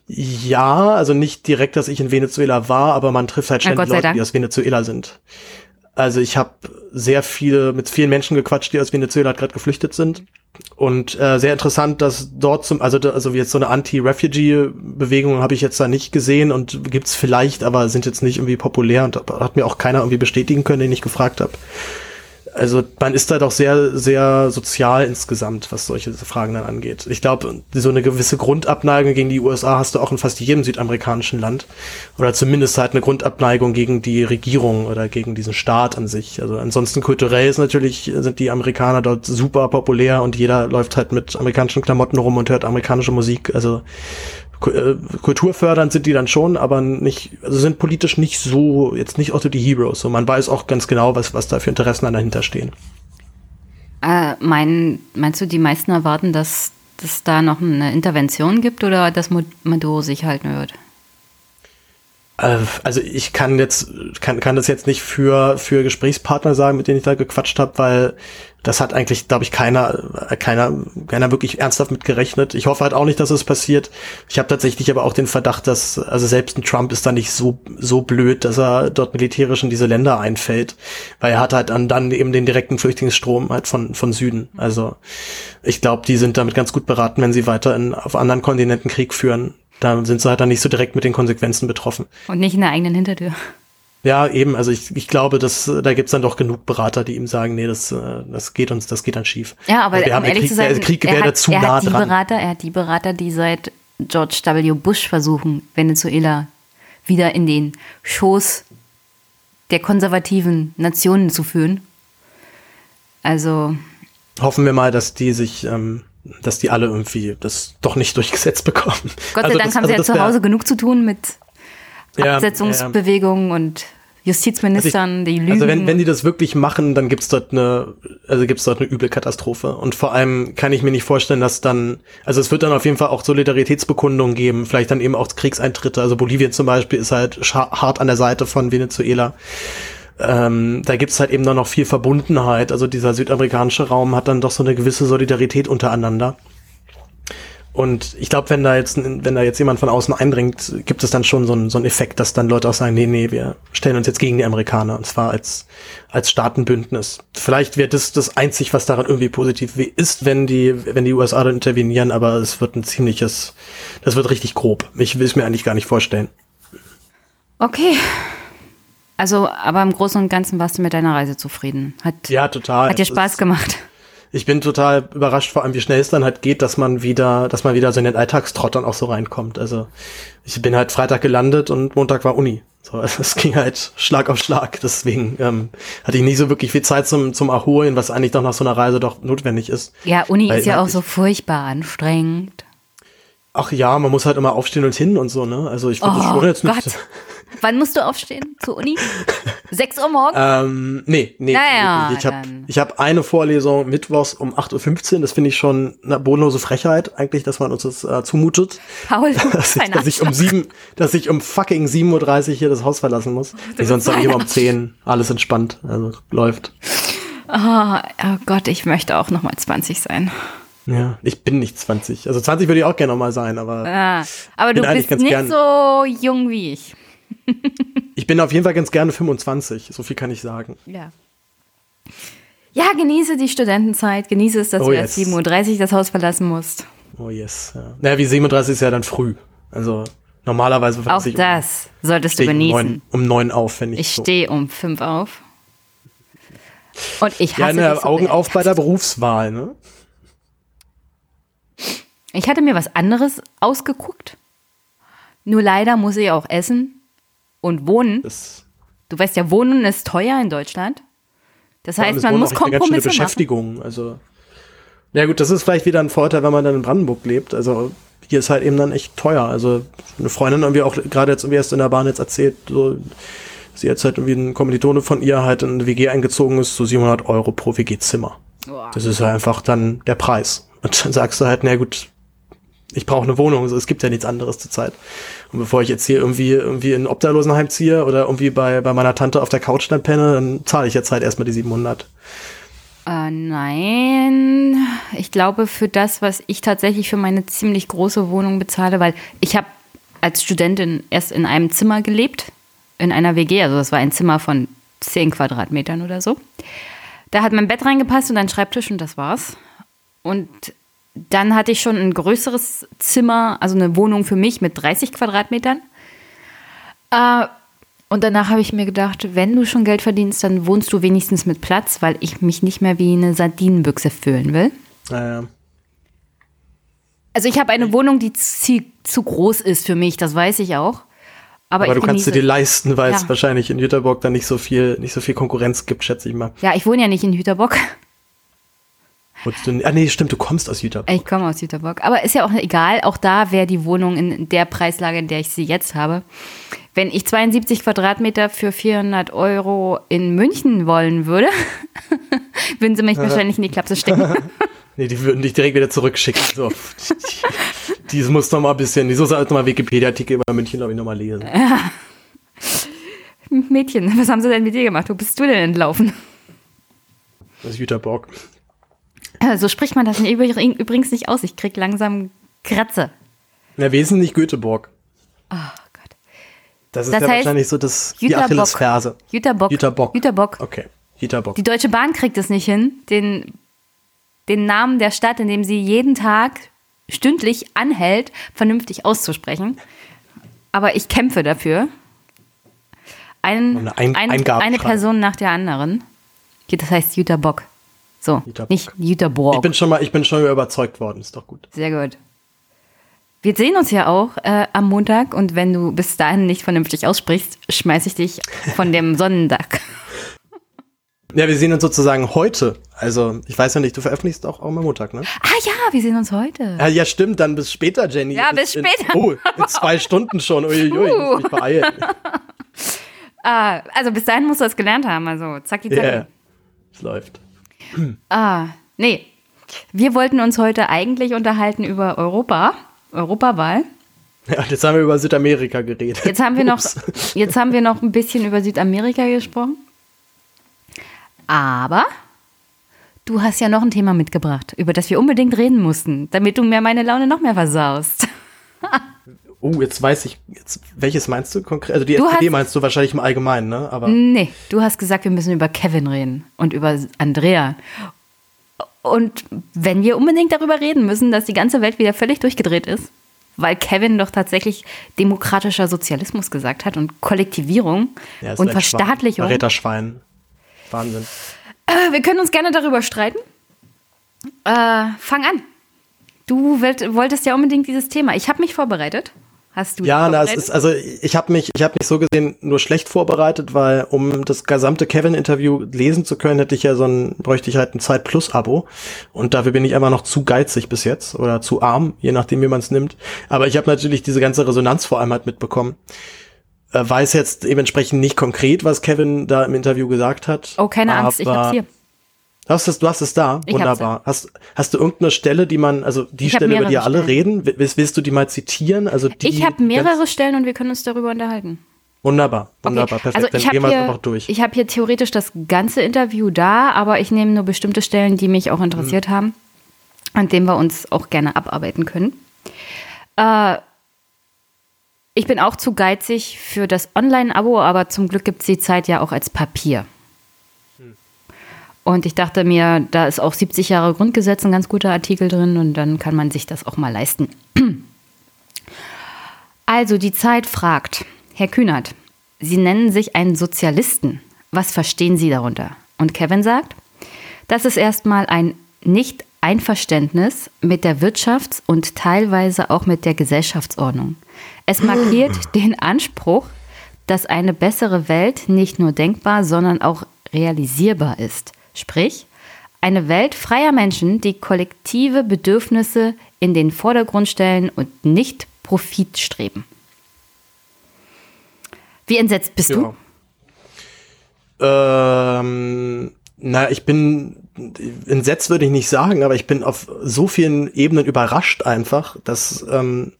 Ja, also nicht direkt, dass ich in Venezuela war, aber man trifft halt ständig Leute, die aus Venezuela sind. Also ich habe sehr viele mit vielen Menschen gequatscht, die aus Venezuela gerade geflüchtet sind. Und äh, sehr interessant, dass dort zum, also also jetzt so eine Anti-Refugee-Bewegung habe ich jetzt da nicht gesehen und gibt's vielleicht, aber sind jetzt nicht irgendwie populär und hat mir auch keiner irgendwie bestätigen können, den ich gefragt habe also man ist da doch sehr, sehr sozial insgesamt, was solche Fragen dann angeht. Ich glaube, so eine gewisse Grundabneigung gegen die USA hast du auch in fast jedem südamerikanischen Land. Oder zumindest halt eine Grundabneigung gegen die Regierung oder gegen diesen Staat an sich. Also ansonsten kulturell ist natürlich, sind die Amerikaner dort super populär und jeder läuft halt mit amerikanischen Klamotten rum und hört amerikanische Musik. Also kulturfördernd sind die dann schon, aber nicht, also sind politisch nicht so, jetzt nicht auch so die Heroes. So, man weiß auch ganz genau, was, was da für Interessen dahinter stehen. Äh, mein, meinst du, die meisten erwarten, dass es da noch eine Intervention gibt oder dass Maduro sich halten wird? Äh, also ich kann jetzt kann kann das jetzt nicht für für Gesprächspartner sagen, mit denen ich da gequatscht habe, weil das hat eigentlich, glaube ich, keiner keiner keiner wirklich ernsthaft mit gerechnet. Ich hoffe halt auch nicht, dass es passiert. Ich habe tatsächlich aber auch den Verdacht, dass also selbst ein Trump ist da nicht so so blöd, dass er dort militärisch in diese Länder einfällt, weil er hat halt dann, dann eben den direkten Flüchtlingsstrom halt von von Süden. Also ich glaube, die sind damit ganz gut beraten, wenn sie weiter in, auf anderen Kontinenten Krieg führen da sind sie halt dann nicht so direkt mit den Konsequenzen betroffen. Und nicht in der eigenen Hintertür. Ja, eben. Also ich, ich glaube, dass da gibt's dann doch genug Berater, die ihm sagen, nee, das, äh, das geht uns, das geht dann schief. Ja, aber also wir um haben ehrlich Krieg, zu sein, der Krieg wäre dazu er nah hat die dran. Berater, er hat die Berater, die seit George W. Bush versuchen, Venezuela wieder in den Schoß der konservativen Nationen zu führen. Also hoffen wir mal, dass die sich ähm, dass die alle irgendwie das doch nicht durchgesetzt bekommen. Gott sei also Dank das, haben also sie ja zu Hause genug zu tun mit Absetzungsbewegungen ja, ja. und Justizministern, also ich, die lügen. Also wenn, wenn die das wirklich machen, dann gibt's dort eine, also gibt's dort eine üble Katastrophe. Und vor allem kann ich mir nicht vorstellen, dass dann, also es wird dann auf jeden Fall auch Solidaritätsbekundungen geben, vielleicht dann eben auch Kriegseintritte. Also Bolivien zum Beispiel ist halt hart an der Seite von Venezuela ähm, da gibt's halt eben dann noch viel Verbundenheit. Also dieser südamerikanische Raum hat dann doch so eine gewisse Solidarität untereinander. Und ich glaube, wenn da jetzt, wenn da jetzt jemand von außen eindringt, gibt es dann schon so einen, so einen Effekt, dass dann Leute auch sagen, nee, nee, wir stellen uns jetzt gegen die Amerikaner, und zwar als, als Staatenbündnis. Vielleicht wird das das einzig, was daran irgendwie positiv ist, wenn die, wenn die USA dann intervenieren, aber es wird ein ziemliches, das wird richtig grob. Ich will es mir eigentlich gar nicht vorstellen. Okay, also, aber im Großen und Ganzen warst du mit deiner Reise zufrieden. Hat, ja, total. Hat dir Spaß gemacht. Ich bin total überrascht, vor allem wie schnell es dann halt geht, dass man wieder, dass man wieder so in den Alltagstrott dann auch so reinkommt. Also ich bin halt Freitag gelandet und Montag war Uni. So, also es ging halt Schlag auf Schlag. Deswegen ähm, hatte ich nicht so wirklich viel Zeit zum, zum Erholen, was eigentlich doch nach so einer Reise doch notwendig ist. Ja, Uni Weil ist ja auch so furchtbar anstrengend. Ach ja, man muss halt immer aufstehen und hin und so, ne? Also ich finde oh, schon jetzt nicht. Wann musst du aufstehen zur Uni? 6 Uhr morgens? Ähm, nee, nee. Naja, ich habe ich hab eine Vorlesung mittwochs um 8.15 Uhr. Das finde ich schon eine bodenlose Frechheit, eigentlich, dass man uns das äh, zumutet. Paul, dass, ich, dass ich um sieben, dass ich um fucking 7.30 Uhr hier das Haus verlassen muss. Ich sonst sage ich immer um 10 alles entspannt. Also läuft. Oh, oh Gott, ich möchte auch nochmal 20 sein. Ja, ich bin nicht 20. Also 20 würde ich auch gerne nochmal sein, aber. Ah, aber du bist nicht gern, so jung wie ich. ich bin auf jeden Fall ganz gerne 25, so viel kann ich sagen. Ja. Ja, genieße die Studentenzeit, genieße es, dass oh, du yes. erst 7.30 Uhr das Haus verlassen musst. Oh yes, ja. Naja, wie 37 ist ja dann früh. Also Normalerweise Auch ich das solltest du um, genießen. neun, um neun auf, wenn ich, Ich so. stehe um fünf auf. Und ich hasse Ja, ne, so Augen auf bei der Berufswahl, ne? Ich hatte mir was anderes ausgeguckt. Nur leider muss ich auch essen und wohnen. Das Du weißt ja, Wohnen ist teuer in Deutschland. Das heißt, man muss Kompromisse machen. Beschäftigung. Also, ja gut, das ist vielleicht wieder ein Vorteil, wenn man dann in Brandenburg lebt. Also hier ist halt eben dann echt teuer. Also eine Freundin irgendwie auch gerade jetzt irgendwie erst in der Bahn jetzt erzählt, so sie jetzt halt irgendwie ein Kommilitone von ihr halt in eine WG eingezogen ist, so 700 Euro pro WG-Zimmer. Das ist halt einfach dann der Preis. Und dann sagst du halt, na gut, ich brauche eine Wohnung, also es gibt ja nichts anderes zurzeit. Und bevor ich jetzt hier irgendwie irgendwie in ein Obdachlosenheim ziehe oder irgendwie bei, bei meiner Tante auf der Couch dann penne, dann zahle ich jetzt halt erstmal die 700. Äh, nein, ich glaube für das, was ich tatsächlich für meine ziemlich große Wohnung bezahle, weil ich habe als Studentin erst in einem Zimmer gelebt, in einer WG, also das war ein Zimmer von 10 Quadratmetern oder so. Da hat mein Bett reingepasst und ein Schreibtisch und das war's. Und dann hatte ich schon ein größeres Zimmer, also eine Wohnung für mich mit 30 Quadratmetern. Äh, und danach habe ich mir gedacht, wenn du schon Geld verdienst, dann wohnst du wenigstens mit Platz, weil ich mich nicht mehr wie eine Sardinenbüchse fühlen will. Naja. Also ich habe eine Wohnung, die zu, zu groß ist für mich, das weiß ich auch. Aber, Aber ich du kannst genieße- dir die leisten, weil es Ja. wahrscheinlich in Jüterbock dann nicht so viel, nicht so viel Konkurrenz gibt, schätze ich mal. Ja, ich wohne ja nicht in Jüterbock. Wolltest du, ah nee, stimmt, du kommst aus Jüterbock. Ich komme aus Jüterbock. Aber ist ja auch egal. Auch da wäre die Wohnung in der Preislage, in der ich sie jetzt habe. Wenn ich 72 Quadratmeter für 400 Euro in München wollen würde, würden sie mich wahrscheinlich in die Klapse stecken. Nee, die würden dich direkt wieder zurückschicken. So. die, muss noch mal ein bisschen, die muss halt noch mal Wikipedia-Artikel über München, glaube ich, noch mal lesen. Mädchen, was haben sie denn mit dir gemacht? Wo bist du denn entlaufen? Aus Jüterbock. Äh, So spricht man das übrig- übrigens nicht aus. Ich krieg langsam Kratze. Na, wesentlich Göteborg. Oh Gott. Das ist Das ja heißt, wahrscheinlich so das, die. Achillesferse. Jüterbock. Jüterbock. Jüterbock. Okay, Jüterbock. Die Deutsche Bahn kriegt es nicht hin, den, den Namen der Stadt, in dem sie jeden Tag stündlich anhält, vernünftig auszusprechen. Aber ich kämpfe dafür. Ein, Eine Ein- eine. Person nach der anderen. Das heißt Jüterbock. So, Jüterbock. nicht Jüterborg. Ich bin schon mal, ich bin schon mal überzeugt worden, ist doch gut. Sehr gut. Wir sehen uns ja auch äh, am Montag und wenn du bis dahin nicht vernünftig aussprichst, schmeiß ich dich von dem Sonnendach. Ja, wir sehen uns sozusagen heute. Also, ich weiß ja nicht, du veröffentlichst auch, auch am Montag, ne? Ah ja, wir sehen uns heute. Ja, ja, stimmt, dann bis später, Jenny. Ja, bis in, später. Oh, in zwei Stunden schon. Uiuiui, ich muss mich beeilen. Ah, also bis dahin musst du das gelernt haben. Also zacki zacki. Ja, es läuft. Ah, nee. Wir wollten uns heute eigentlich unterhalten über Europa, Europawahl. Ja, jetzt haben wir über Südamerika geredet. Jetzt haben wir noch, Ups. jetzt haben wir noch ein bisschen über Südamerika gesprochen. Aber du hast ja noch ein Thema mitgebracht, über das wir unbedingt reden mussten, damit du mir meine Laune noch mehr versaust. Oh, jetzt weiß ich, jetzt, welches meinst du konkret? Also die Du SPD hast- meinst du wahrscheinlich im Allgemeinen, ne? Aber Nee, du hast gesagt, wir müssen über Kevin reden und über Andrea. Und wenn wir unbedingt darüber reden müssen, dass die ganze Welt wieder völlig durchgedreht ist, weil Kevin doch tatsächlich demokratischer Sozialismus gesagt hat und Kollektivierung ja, und. Verstaatlichung. Verräterschwein. Wahnsinn. Äh, wir können uns gerne darüber streiten. Äh, fang an. Du wollt, wolltest ja unbedingt dieses Thema. Ich habe mich vorbereitet. Hast du Ja, na, es ist, also ich habe mich, ich habe mich so gesehen nur schlecht vorbereitet, weil um das gesamte Kevin-Interview lesen zu können, hätte ich ja so ein, bräuchte ich halt ein Zeit Plus Abo und dafür bin ich einfach noch zu geizig bis jetzt oder zu arm, je nachdem wie man es nimmt. Aber ich habe natürlich diese ganze Resonanz vor allem halt mitbekommen. Äh, weiß jetzt dementsprechend nicht konkret, was Kevin da im Interview gesagt hat. oh, keine Angst, ich hab's hier. Du hast es, du hast es da. Ich Wunderbar. Hast, hast du irgendeine Stelle, die man, also die Ich Stelle, über die alle Stellen. reden, willst, willst du die mal zitieren? Also die Ich habe mehrere Stellen und wir können uns darüber unterhalten. Wunderbar, Okay, wunderbar, perfekt. Also Dann ich gehen habe wir einfach durch. ich hab hier theoretisch das ganze Interview da, aber ich nehme nur bestimmte Stellen, die mich auch interessiert haben, an denen wir uns auch gerne abarbeiten können. Äh, ich bin auch zu geizig für das Online-Abo, aber zum Glück gibt es die Zeit ja auch als Papier. Und ich dachte mir, da ist auch 70 Jahre Grundgesetz ein ganz guter Artikel drin und dann kann man sich das auch mal leisten. Also die Zeit fragt, Herr Kühnert, Sie nennen sich einen Sozialisten. Was verstehen Sie darunter? Und Kevin sagt, das ist erstmal ein Nicht-Einverständnis mit der Wirtschafts- und teilweise auch mit der Gesellschaftsordnung. Es markiert den Anspruch, dass eine bessere Welt nicht nur denkbar, sondern auch realisierbar ist. Sprich, eine Welt freier Menschen, die kollektive Bedürfnisse in den Vordergrund stellen und nicht Profit streben. Wie entsetzt bist ja. du? Ähm, na, ich bin entsetzt würde ich nicht sagen, aber ich bin auf so vielen Ebenen überrascht einfach, dass ähm,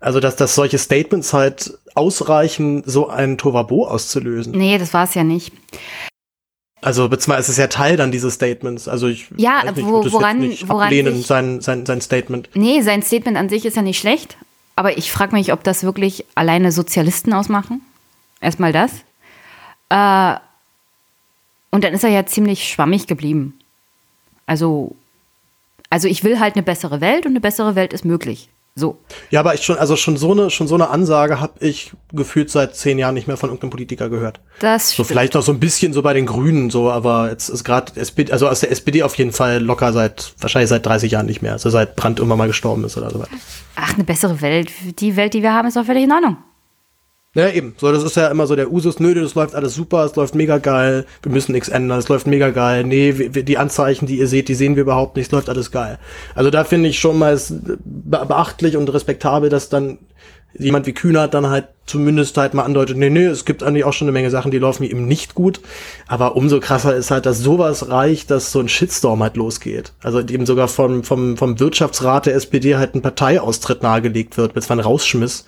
also dass, dass solche Statements halt ausreichen, so einen Tovabo auszulösen. Nee, das war es ja nicht. Also beziehungsweise ist es ja Teil dann dieses Statements. Also ich ja, nicht, wo, woran, nicht woran ablehnen, ich, sein, sein, sein Statement. Nee, sein Statement an sich ist ja nicht schlecht, aber ich frage mich, ob das wirklich alleine Sozialisten ausmachen. Erstmal das. Äh, und dann ist er ja ziemlich schwammig geblieben. Also, also ich will halt eine bessere Welt und eine bessere Welt ist möglich. So. Ja, aber ich schon, also schon so eine, schon so eine Ansage habe ich gefühlt seit zehn Jahren nicht mehr von irgendeinem Politiker gehört. Das So vielleicht noch so ein bisschen so bei den Grünen, so, aber jetzt ist gerade SPD, also aus der SPD auf jeden Fall locker seit, wahrscheinlich seit 30 Jahren nicht mehr. Also seit Brandt irgendwann mal gestorben ist oder so. Ach, eine bessere Welt. Die Welt, die wir haben, ist doch völlig in Ordnung. Ja, eben. So, das ist ja immer so der Usus, nö, das läuft alles super, es läuft mega geil, wir müssen nichts ändern, es läuft mega geil. Nee, die Anzeichen, die ihr seht, die sehen wir überhaupt nicht, es läuft alles geil. Also da finde ich schon mal beachtlich und respektabel, dass dann jemand wie Kühnert dann halt zumindest halt mal andeutet, nee, nee, es gibt eigentlich auch schon eine Menge Sachen, die laufen eben nicht gut. Aber umso krasser ist halt, dass sowas reicht, dass so ein Shitstorm halt losgeht. Also eben sogar vom, vom, vom Wirtschaftsrat der SPD halt ein Parteiaustritt nahegelegt wird, zwar ein Rausschmiss.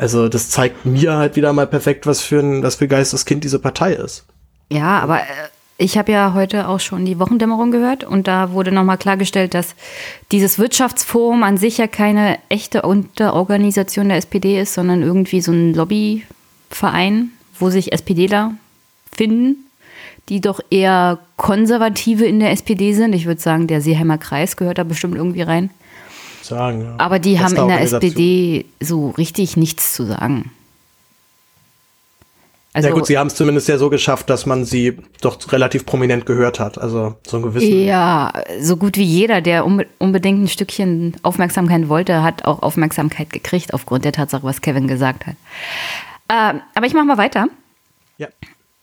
Also das zeigt mir halt wieder mal perfekt, was für ein, was für Geisteskind diese Partei ist. Ja, aber äh, ich habe ja heute auch schon die Wochendämmerung gehört und da wurde nochmal klargestellt, dass dieses Wirtschaftsforum an sich ja keine echte Unterorganisation der SPD ist, sondern irgendwie so ein Lobbyverein, wo sich SPDler finden, die doch eher Konservative in der SPD sind. Ich würde sagen, der Seeheimer Kreis gehört da bestimmt irgendwie rein sagen. Aber die haben in der SPD so richtig nichts zu sagen. Also, ja gut, sie haben es zumindest ja so geschafft, dass man sie doch relativ prominent gehört hat. Also so ein gewissen. Ja, so gut wie jeder, der unbedingt ein Stückchen Aufmerksamkeit wollte, hat auch Aufmerksamkeit gekriegt aufgrund der Tatsache, was Kevin gesagt hat. Ähm, aber ich mache mal weiter. Ja.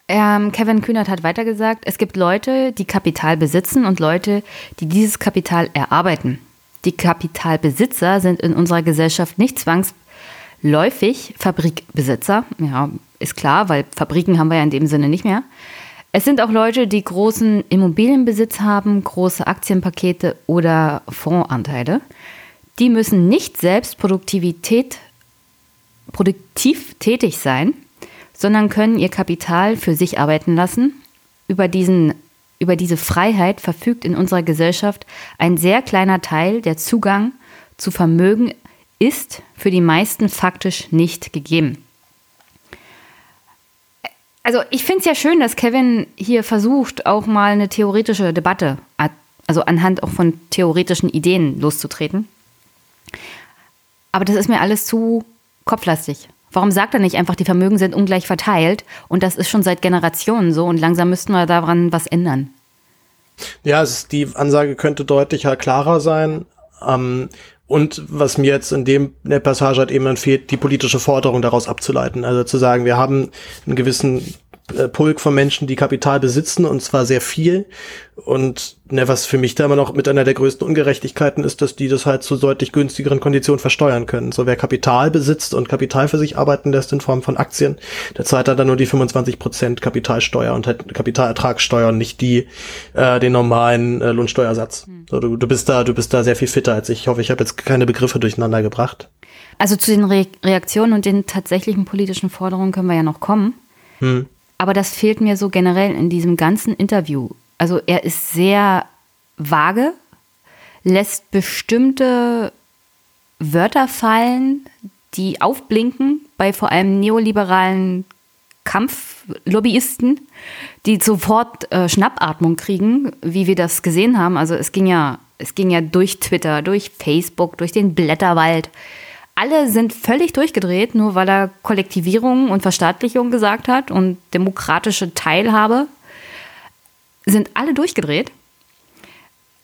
Ähm, Kevin Kühnert hat weiter gesagt, es gibt Leute, die Kapital besitzen und Leute, die dieses Kapital erarbeiten. Die Kapitalbesitzer sind in unserer Gesellschaft nicht zwangsläufig Fabrikbesitzer. Ja, ist klar, weil Fabriken haben wir ja in dem Sinne nicht mehr. Es sind auch Leute, die großen Immobilienbesitz haben, große Aktienpakete oder Fondsanteile. Die müssen nicht selbst Produktivität, produktiv tätig sein, sondern können ihr Kapital für sich arbeiten lassen. Über diesen über diese Freiheit verfügt in unserer Gesellschaft ein sehr kleiner Teil, der Zugang zu Vermögen ist für die meisten faktisch nicht gegeben. Also ich finde es ja schön, dass Kevin hier versucht, auch mal eine theoretische Debatte, also anhand auch von theoretischen Ideen loszutreten. Aber das ist mir alles zu kopflastig. Warum sagt er nicht einfach, die Vermögen sind ungleich verteilt und das ist schon seit Generationen so und langsam müssten wir daran was ändern? Ja, die Ansage könnte deutlicher, klarer sein. Ähm, und was mir jetzt in dem in der Passage halt eben fehlt, die politische Forderung daraus abzuleiten. Also zu sagen, wir haben einen gewissen Pulk von Menschen, die Kapital besitzen und zwar sehr viel. Und ne, was für mich da immer noch mit einer der größten Ungerechtigkeiten ist, dass die das halt zu deutlich günstigeren Konditionen versteuern können. So wer Kapital besitzt und Kapital für sich arbeiten lässt in Form von Aktien, der zahlt dann nur die 25 Prozent Kapitalsteuer und halt Kapitalertragssteuer und nicht die äh, den normalen äh, Lohnsteuersatz. Hm. So, du, du bist da, du bist da sehr viel fitter als ich. Ich hoffe, ich habe jetzt keine Begriffe durcheinander gebracht. Also zu den Re Reaktionen und den tatsächlichen politischen Forderungen können wir ja noch kommen. Hm. Aber das fehlt mir so generell in diesem ganzen Interview. Also er ist sehr vage, lässt bestimmte Wörter fallen, die aufblinken bei vor allem neoliberalen Kampflobbyisten, die sofort äh, Schnappatmung kriegen, wie wir das gesehen haben. Also es ging ja, es ging ja durch Twitter, durch Facebook, durch den Blätterwald alle sind völlig durchgedreht, nur weil er Kollektivierung und Verstaatlichung gesagt hat und demokratische Teilhabe. Sind alle durchgedreht.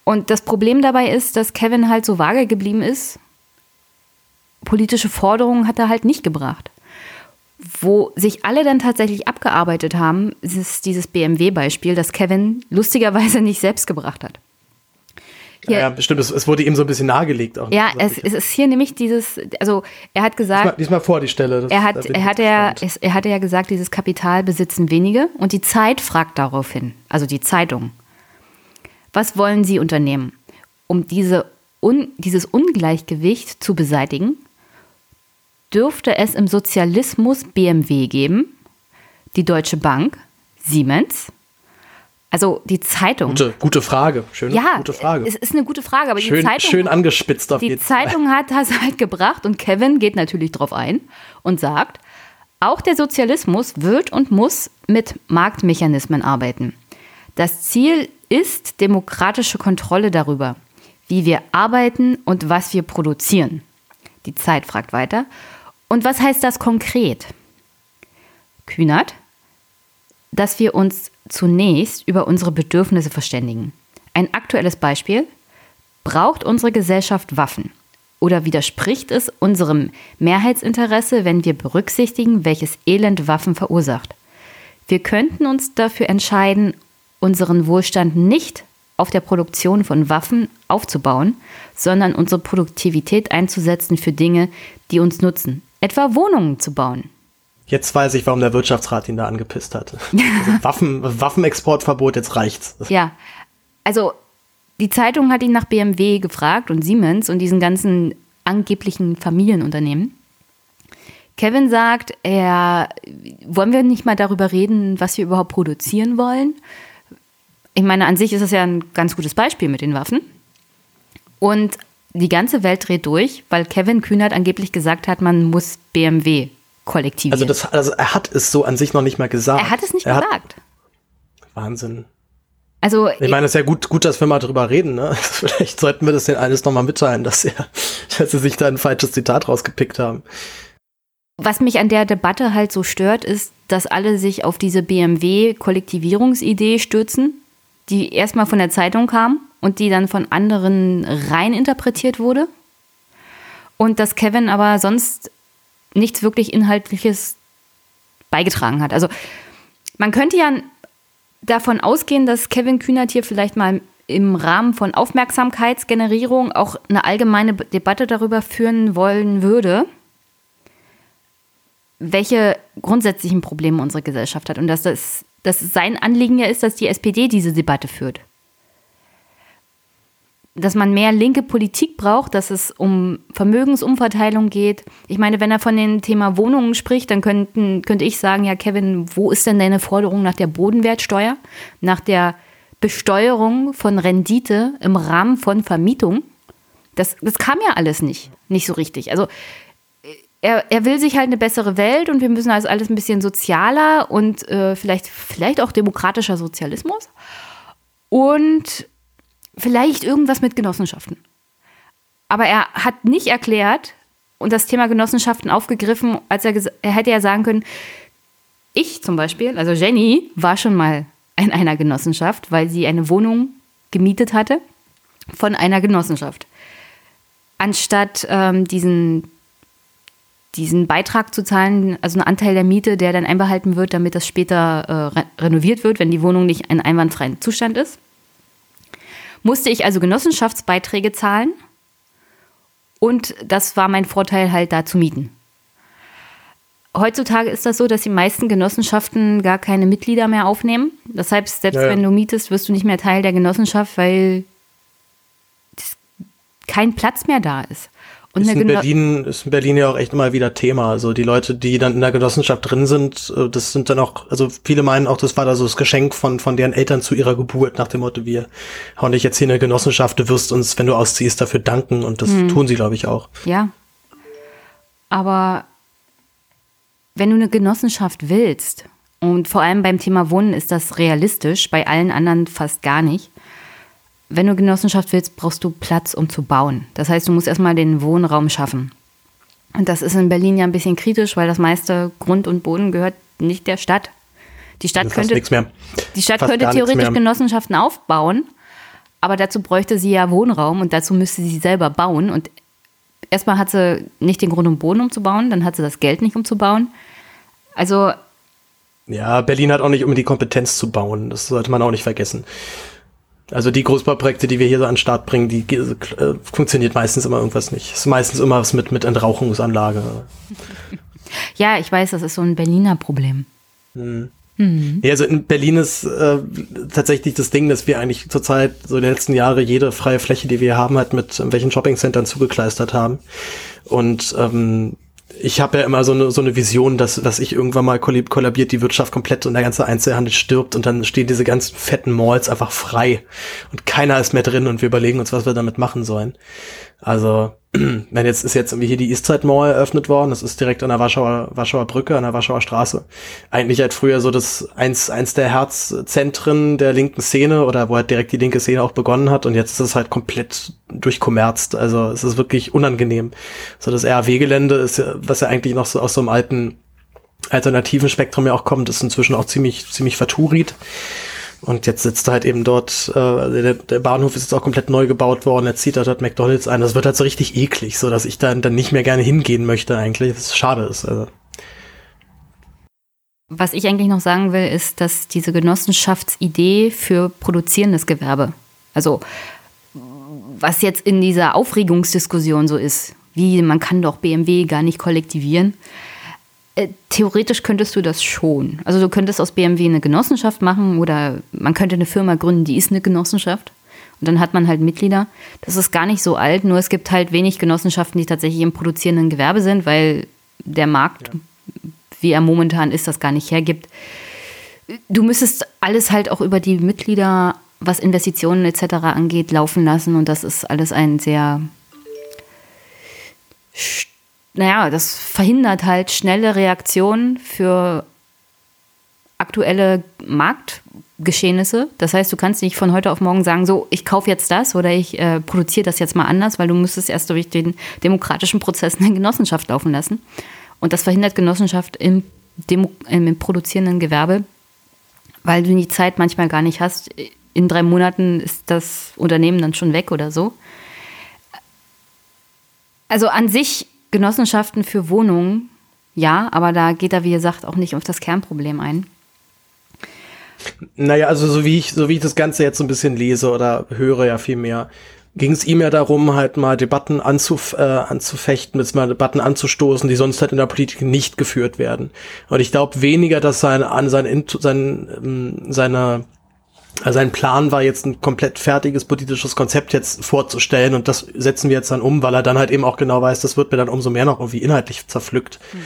Und das Problem dabei ist, dass Kevin halt so vage geblieben ist. Politische Forderungen hat er halt nicht gebracht. Wo sich alle dann tatsächlich abgearbeitet haben, ist dieses BMW-Beispiel, das Kevin lustigerweise nicht selbst gebracht hat. Hier, ja, bestimmt, es, es, wurde ihm so ein bisschen nahegelegt. Auch ja, es, es, ist hier nämlich dieses, also er hat gesagt. Diesmal, diesmal vor die Stelle. er, hat, er, hatte ja, er hatte ja gesagt, dieses Kapital besitzen wenige und die Zeit fragt darauf hin, also die Zeitung. Was wollen Sie unternehmen, um diese un, dieses Ungleichgewicht zu beseitigen? Dürfte es im Sozialismus BMW geben, die Deutsche Bank, Siemens, also die Zeitung. Gute, gute Frage. Schöne, ja, gute Frage. Es ist eine gute Frage, aber schön, die Zeitung. Schön angespitzt auf Die Zeitung Fall. hat das halt gebracht und Kevin geht natürlich drauf ein und sagt, auch der Sozialismus wird und muss mit Marktmechanismen arbeiten. Das Ziel ist demokratische Kontrolle darüber, wie wir arbeiten und was wir produzieren. Die Zeit fragt weiter. Und was heißt das konkret? Kühnert, dass wir uns zunächst über unsere Bedürfnisse verständigen. Ein aktuelles Beispiel. Braucht unsere Gesellschaft Waffen? Oder widerspricht es unserem Mehrheitsinteresse, wenn wir berücksichtigen, welches Elend Waffen verursacht? Wir könnten uns dafür entscheiden, unseren Wohlstand nicht auf der Produktion von Waffen aufzubauen, sondern unsere Produktivität einzusetzen für Dinge, die uns nutzen, etwa Wohnungen zu bauen. Jetzt weiß ich, warum der Wirtschaftsrat ihn da angepisst hat. Also Waffen, Waffenexportverbot, jetzt reicht's. Ja, also die Zeitung hat ihn nach BMW gefragt und Siemens und diesen ganzen angeblichen Familienunternehmen. Kevin sagt, er, wollen wir nicht mal darüber reden, was wir überhaupt produzieren wollen? Ich meine, an sich ist das ja ein ganz gutes Beispiel mit den Waffen. Und die ganze Welt dreht durch, weil Kevin Kühnert angeblich gesagt hat, man muss BMW kollektivieren. Also, das, also er hat es so an sich noch nicht mal gesagt. Er hat es nicht er gesagt. Wahnsinn. Also ich meine, es ist ja gut, gut, dass wir mal drüber reden. Ne? Vielleicht sollten wir das den alles nochmal mitteilen, dass, er, dass sie sich da ein falsches Zitat rausgepickt haben. Was mich an der Debatte halt so stört, ist, dass alle sich auf diese BMW-Kollektivierungsidee stürzen, die erstmal von der Zeitung kam und die dann von anderen rein interpretiert wurde. Und dass Kevin aber sonst nichts wirklich Inhaltliches beigetragen hat. Also man könnte ja davon ausgehen, dass Kevin Kühnert hier vielleicht mal im Rahmen von Aufmerksamkeitsgenerierung auch eine allgemeine Debatte darüber führen wollen würde, welche grundsätzlichen Probleme unsere Gesellschaft hat und dass das dass sein Anliegen ja ist, dass die SPD diese Debatte führt. Dass man mehr linke Politik braucht, dass es um Vermögensumverteilung geht. Ich meine, wenn er von dem Thema Wohnungen spricht, dann könnten, könnte ich sagen, ja, Kevin, wo ist denn deine Forderung nach der Bodenwertsteuer, nach der Besteuerung von Rendite im Rahmen von Vermietung? Das, das kam ja alles nicht, nicht so richtig. Also er, er will sich halt eine bessere Welt und wir müssen also alles ein bisschen sozialer und äh, vielleicht, vielleicht auch demokratischer Sozialismus und vielleicht irgendwas mit Genossenschaften. Aber er hat nicht erklärt und das Thema Genossenschaften aufgegriffen, als er, er hätte ja sagen können, ich zum Beispiel, also Jenny, war schon mal in einer Genossenschaft, weil sie eine Wohnung gemietet hatte von einer Genossenschaft. Anstatt ähm, diesen diesen Beitrag zu zahlen, also einen Anteil der Miete, der dann einbehalten wird, damit das später äh, re renoviert wird, wenn die Wohnung nicht in einwandfreien Zustand ist. Musste ich also Genossenschaftsbeiträge zahlen und das war mein Vorteil halt da zu mieten. Heutzutage ist das so, dass die meisten Genossenschaften gar keine Mitglieder mehr aufnehmen. Das heißt, selbst ja, ja. wenn du mietest, wirst du nicht mehr Teil der Genossenschaft, weil kein Platz mehr da ist. Und ist in, Berlin, ist in Berlin ja auch echt immer wieder Thema. Also die Leute, die dann in der Genossenschaft drin sind, äh, das sind dann auch, also viele meinen auch, das war da so das Geschenk von, von deren Eltern zu ihrer Geburt, nach dem Motto, wir hauen dich jetzt hier in eine Genossenschaft, du wirst uns, wenn du ausziehst, dafür danken. Und das hm. tun sie, glaube ich, auch. Ja. Aber wenn du eine Genossenschaft willst, und vor allem beim Thema Wohnen ist das realistisch, bei allen anderen fast gar nicht, wenn du Genossenschaft willst, brauchst du Platz, um zu bauen. Das heißt, du musst erstmal den Wohnraum schaffen. Und das ist in Berlin ja ein bisschen kritisch, weil das meiste Grund und Boden gehört nicht der Stadt. Die Stadt könnte, die Stadt könnte theoretisch Genossenschaften aufbauen, aber dazu bräuchte sie ja Wohnraum und dazu müsste sie selber bauen. Und erstmal hat sie nicht den Grund und Boden umzubauen, dann hat sie das Geld nicht umzubauen. Also. Ja, Berlin hat auch nicht um die Kompetenz zu bauen. Das sollte man auch nicht vergessen. Also die Großbauprojekte, die wir hier so an den Start bringen, die äh, funktioniert meistens immer irgendwas nicht. Es ist meistens immer was mit, mit Entrauchungsanlage. Ja, ich weiß, das ist so ein Berliner Problem. Hm. Mhm. Ja, also in Berlin ist äh, tatsächlich das Ding, dass wir eigentlich zurzeit so in den letzten Jahre jede freie Fläche, die wir haben, halt mit welchen Shoppingcentern zugekleistert haben. Und ähm, ich habe ja immer so eine, so eine Vision, dass, dass ich irgendwann mal kollabiert die Wirtschaft komplett und der ganze Einzelhandel stirbt und dann stehen diese ganzen fetten Malls einfach frei und keiner ist mehr drin und wir überlegen uns, was wir damit machen sollen. Also, wenn jetzt ist jetzt irgendwie hier die Eastside Mall eröffnet worden, das ist direkt an der Warschauer, Warschauer Brücke, an der Warschauer Straße. Eigentlich halt früher so das eins, eins der Herzzentren der linken Szene oder wo halt direkt die linke Szene auch begonnen hat und jetzt ist es halt komplett durchkommerzt. Also es ist wirklich unangenehm. So das RAW-Gelände ist ja, was ja eigentlich noch so aus so einem alten alternativen Spektrum ja auch kommt, ist inzwischen auch ziemlich, ziemlich verturit. Und jetzt sitzt er halt eben dort, äh, der, der Bahnhof ist jetzt auch komplett neu gebaut worden, jetzt zieht er dort McDonalds ein. Das wird halt so richtig eklig, so dass ich dann, dann nicht mehr gerne hingehen möchte eigentlich. Das schade ist. Also. Was ich eigentlich noch sagen will, ist, dass diese Genossenschaftsidee für produzierendes Gewerbe, also was jetzt in dieser Aufregungsdiskussion so ist, wie man kann doch BMW gar nicht kollektivieren, äh, theoretisch könntest du das schon. Also du könntest aus BMW eine Genossenschaft machen oder man könnte eine Firma gründen, die ist eine Genossenschaft. Und dann hat man halt Mitglieder. Das ist gar nicht so alt, nur es gibt halt wenig Genossenschaften, die tatsächlich im produzierenden Gewerbe sind, weil der Markt, ja. wie er momentan ist, das gar nicht hergibt. Du müsstest alles halt auch über die Mitglieder, was Investitionen etc. angeht, laufen lassen. Und das ist alles ein sehr naja, das verhindert halt schnelle Reaktionen für aktuelle Marktgeschehnisse. Das heißt, du kannst nicht von heute auf morgen sagen, so, ich kaufe jetzt das oder ich äh, produziere das jetzt mal anders, weil du müsstest erst durch den demokratischen Prozess eine Genossenschaft laufen lassen. Und das verhindert Genossenschaft im, Demo im produzierenden Gewerbe, weil du die Zeit manchmal gar nicht hast. In drei Monaten ist das Unternehmen dann schon weg oder so. Also an sich Genossenschaften für Wohnungen, ja, aber da geht er, wie gesagt, auch nicht auf das Kernproblem ein. Naja, also so wie ich, so wie ich das Ganze jetzt so ein bisschen lese oder höre ja viel mehr, ging es ihm ja darum, halt mal Debatten anzuf, äh, anzufechten, mit mal Debatten anzustoßen, die sonst halt in der Politik nicht geführt werden. Und ich glaube weniger, dass sein, an sein, sein, ähm, seine also sein Plan war jetzt ein komplett fertiges politisches Konzept jetzt vorzustellen und das setzen wir jetzt dann um, weil er dann halt eben auch genau weiß, das wird mir dann umso mehr noch irgendwie inhaltlich zerpflückt. Mhm.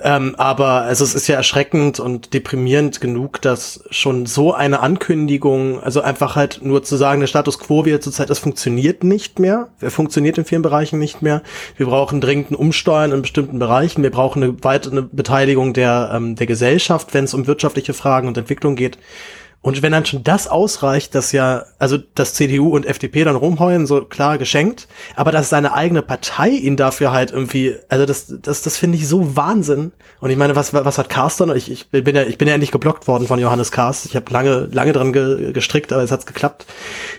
Ähm, aber also es ist ja erschreckend und deprimierend genug, dass schon so eine Ankündigung, also einfach halt nur zu sagen, der Status quo wie er zurzeit das funktioniert nicht mehr. Er funktioniert in vielen Bereichen nicht mehr. Wir brauchen dringend ein Umsteuern in bestimmten Bereichen. Wir brauchen eine weitere Beteiligung der, ähm, der Gesellschaft, wenn es um wirtschaftliche Fragen und Entwicklung geht. Und wenn dann schon das ausreicht, dass ja, also dass CDU und FDP dann rumheulen, so klar geschenkt, aber dass seine eigene Partei ihn dafür halt irgendwie, also das, das, das finde ich so Wahnsinn. Und ich meine, was, was hat Carsten? Ich, ich bin ja, ich bin ja endlich geblockt worden von Johannes Karst. Ich habe lange, lange dran ge, gestrickt, aber es hat's geklappt.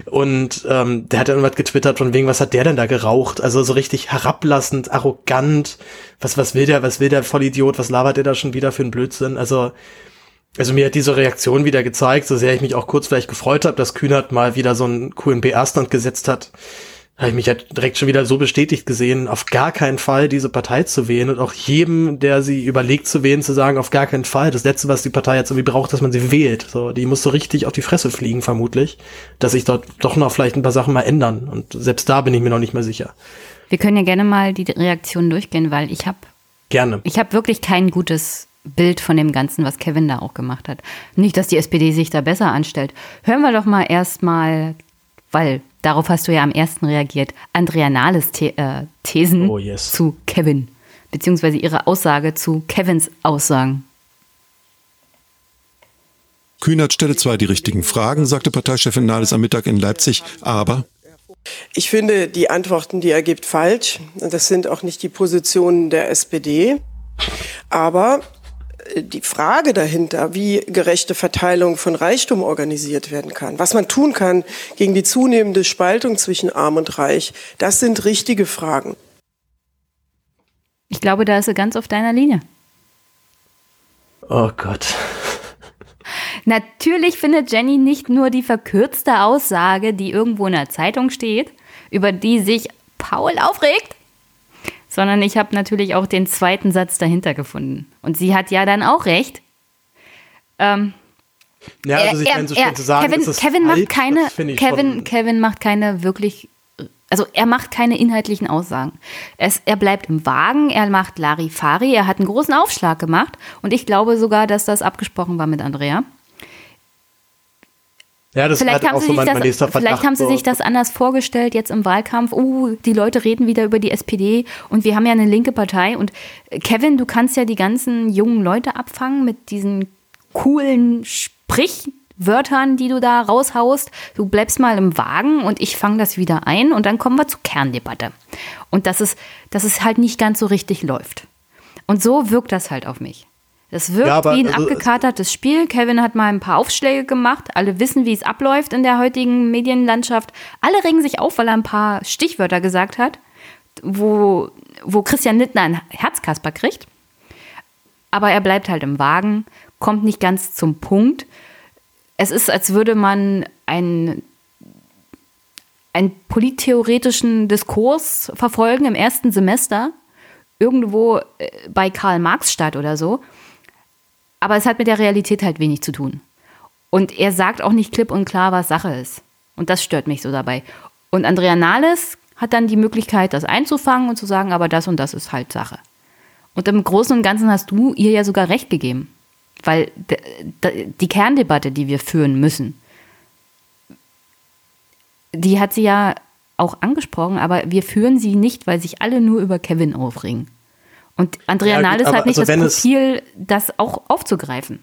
Und ähm, der hat dann was getwittert von wegen, was hat der denn da geraucht? Also so richtig herablassend, arrogant. Was, was will der, was will der Vollidiot? Was labert der da schon wieder für einen Blödsinn? Also also mir hat diese Reaktion wieder gezeigt, so sehr ich mich auch kurz vielleicht gefreut habe, dass Kühnert mal wieder so einen coolen BR-Stand gesetzt hat, habe ich mich halt direkt schon wieder so bestätigt gesehen, auf gar keinen Fall diese Partei zu wählen und auch jedem, der sie überlegt zu wählen, zu sagen, auf gar keinen Fall. Das Letzte, was die Partei jetzt irgendwie braucht, dass man sie wählt. So, die muss so richtig auf die Fresse fliegen, vermutlich, dass sich dort doch noch vielleicht ein paar Sachen mal ändern. Und selbst da bin ich mir noch nicht mehr sicher. Wir können ja gerne mal die Reaktionen durchgehen, weil ich habe gerne. Ich habe wirklich kein gutes Bild von dem Ganzen, was Kevin da auch gemacht hat. Nicht, dass die SPD sich da besser anstellt. Hören wir doch mal erstmal, weil darauf hast du ja am ersten reagiert, Andrea Nahles The äh, Thesen oh, yes. zu Kevin, beziehungsweise ihre Aussage zu Kevins Aussagen. Kühnert stelle zwar die richtigen Fragen, sagte Parteichefin Nahles am Mittag in Leipzig, aber Ich finde die Antworten, die er gibt, falsch. Das sind auch nicht die Positionen der SPD. Aber die Frage dahinter, wie gerechte Verteilung von Reichtum organisiert werden kann, was man tun kann gegen die zunehmende Spaltung zwischen Arm und Reich, das sind richtige Fragen. Ich glaube, da ist er ganz auf deiner Linie. Oh Gott. Natürlich findet Jenny nicht nur die verkürzte Aussage, die irgendwo in der Zeitung steht, über die sich Paul aufregt, sondern ich habe natürlich auch den zweiten Satz dahinter gefunden. Und sie hat ja dann auch recht. Ähm, ja, also er, er, so sagen, Kevin, Kevin macht keine, Kevin, Kevin macht keine wirklich, also er macht keine inhaltlichen Aussagen. Es, er bleibt im Wagen, er macht Larifari, er hat einen großen Aufschlag gemacht und ich glaube sogar, dass das abgesprochen war mit Andrea. Ja, das vielleicht haben, auch so mein, das, mein vielleicht haben sie sich das anders vorgestellt jetzt im Wahlkampf. Uh, die Leute reden wieder über die SPD und wir haben ja eine linke Partei. Und äh, Kevin, du kannst ja die ganzen jungen Leute abfangen mit diesen coolen Sprichwörtern, die du da raushaust. Du bleibst mal im Wagen und ich fange das wieder ein und dann kommen wir zur Kerndebatte. Und dass es, dass es halt nicht ganz so richtig läuft. Und so wirkt das halt auf mich. Das wirkt ja, aber, wie ein also, abgekatertes Spiel. Kevin hat mal ein paar Aufschläge gemacht. Alle wissen, wie es abläuft in der heutigen Medienlandschaft. Alle regen sich auf, weil er ein paar Stichwörter gesagt hat, wo, wo Christian Nittner ein Herzkasper kriegt. Aber er bleibt halt im Wagen, kommt nicht ganz zum Punkt. Es ist, als würde man einen, einen polittheoretischen Diskurs verfolgen im ersten Semester, irgendwo äh, bei Karl Marx statt oder so aber es hat mit der Realität halt wenig zu tun. Und er sagt auch nicht klipp und klar, was Sache ist. Und das stört mich so dabei. Und Andrea Nahles hat dann die Möglichkeit, das einzufangen und zu sagen, aber das und das ist halt Sache. Und im Großen und Ganzen hast du ihr ja sogar recht gegeben. Weil die Kerndebatte, die wir führen müssen, die hat sie ja auch angesprochen, aber wir führen sie nicht, weil sich alle nur über Kevin aufregen. Und Andrea ja, Nahles hat nicht also das Profil, das auch aufzugreifen.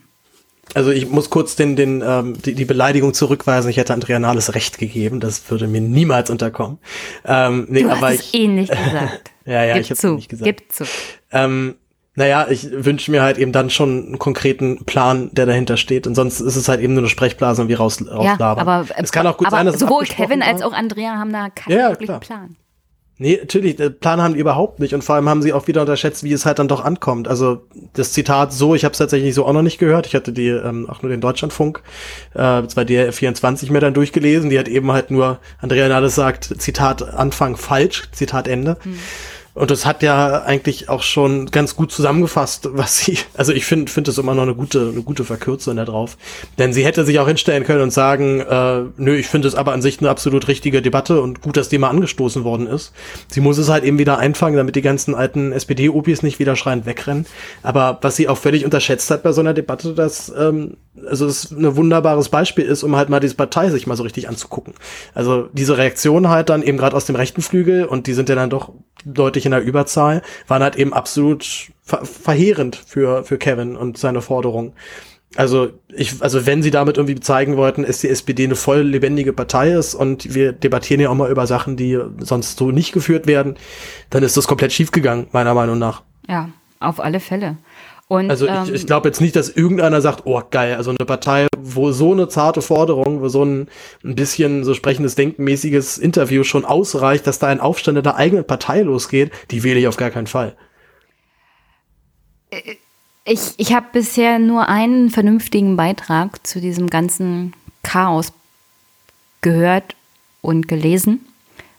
Also ich muss kurz den, den, ähm, die, die Beleidigung zurückweisen. Ich hätte Andrea Nahles recht gegeben. Das würde mir niemals unterkommen. Ähm, nee, du aber hast ich, es ähnlich gesagt. ja, ja, Gib ich habe nicht gesagt. Gib zu. Ähm, naja, ich wünsche mir halt eben dann schon einen konkreten Plan, der dahinter steht. Und sonst ist es halt eben nur eine Sprechblase und wie raus, rauslabern. Ja, aber es kann auch gut sein, dass sowohl Kevin als auch Andrea haben da keinen ja, wirklichen. Plan. Nee, natürlich, den Plan haben die überhaupt nicht und vor allem haben sie auch wieder unterschätzt, wie es halt dann doch ankommt. Also das Zitat so, ich habe es tatsächlich so auch noch nicht gehört. Ich hatte die ähm, auch nur den Deutschlandfunk, äh, zwar der 24 mir dann durchgelesen, die hat eben halt nur, Andrea Nades sagt, Zitat Anfang falsch, Zitat Ende. Hm. Und das hat ja eigentlich auch schon ganz gut zusammengefasst, was sie, also ich finde finde es immer noch eine gute, eine gute Verkürzung da drauf. Denn sie hätte sich auch hinstellen können und sagen, äh, nö, ich finde es aber an sich eine absolut richtige Debatte und gut, dass die mal angestoßen worden ist. Sie muss es halt eben wieder einfangen, damit die ganzen alten SPD-Opis nicht wieder schreiend wegrennen. Aber was sie auch völlig unterschätzt hat bei so einer Debatte, dass ähm, also es ein wunderbares Beispiel ist, um halt mal diese Partei sich mal so richtig anzugucken. Also diese Reaktion halt dann eben gerade aus dem rechten Flügel und die sind ja dann doch deutlich in der Überzahl, waren halt eben absolut ver verheerend für, für Kevin und seine Forderung. Also ich, also wenn sie damit irgendwie zeigen wollten, dass die SPD eine voll lebendige Partei ist und wir debattieren ja auch mal über Sachen, die sonst so nicht geführt werden, dann ist das komplett schiefgegangen, meiner Meinung nach. Ja, auf alle Fälle. Und, also ich, ich ähm, glaube jetzt nicht, dass irgendeiner sagt, oh geil, also eine Partei, wo so eine zarte Forderung, wo so ein, ein bisschen so sprechendes Denkenmäßiges Interview schon ausreicht, dass da ein Aufstand in der eigenen Partei losgeht, die wähle ich auf gar keinen Fall. Äh, ich, ich habe bisher nur einen vernünftigen Beitrag zu diesem ganzen Chaos gehört und gelesen.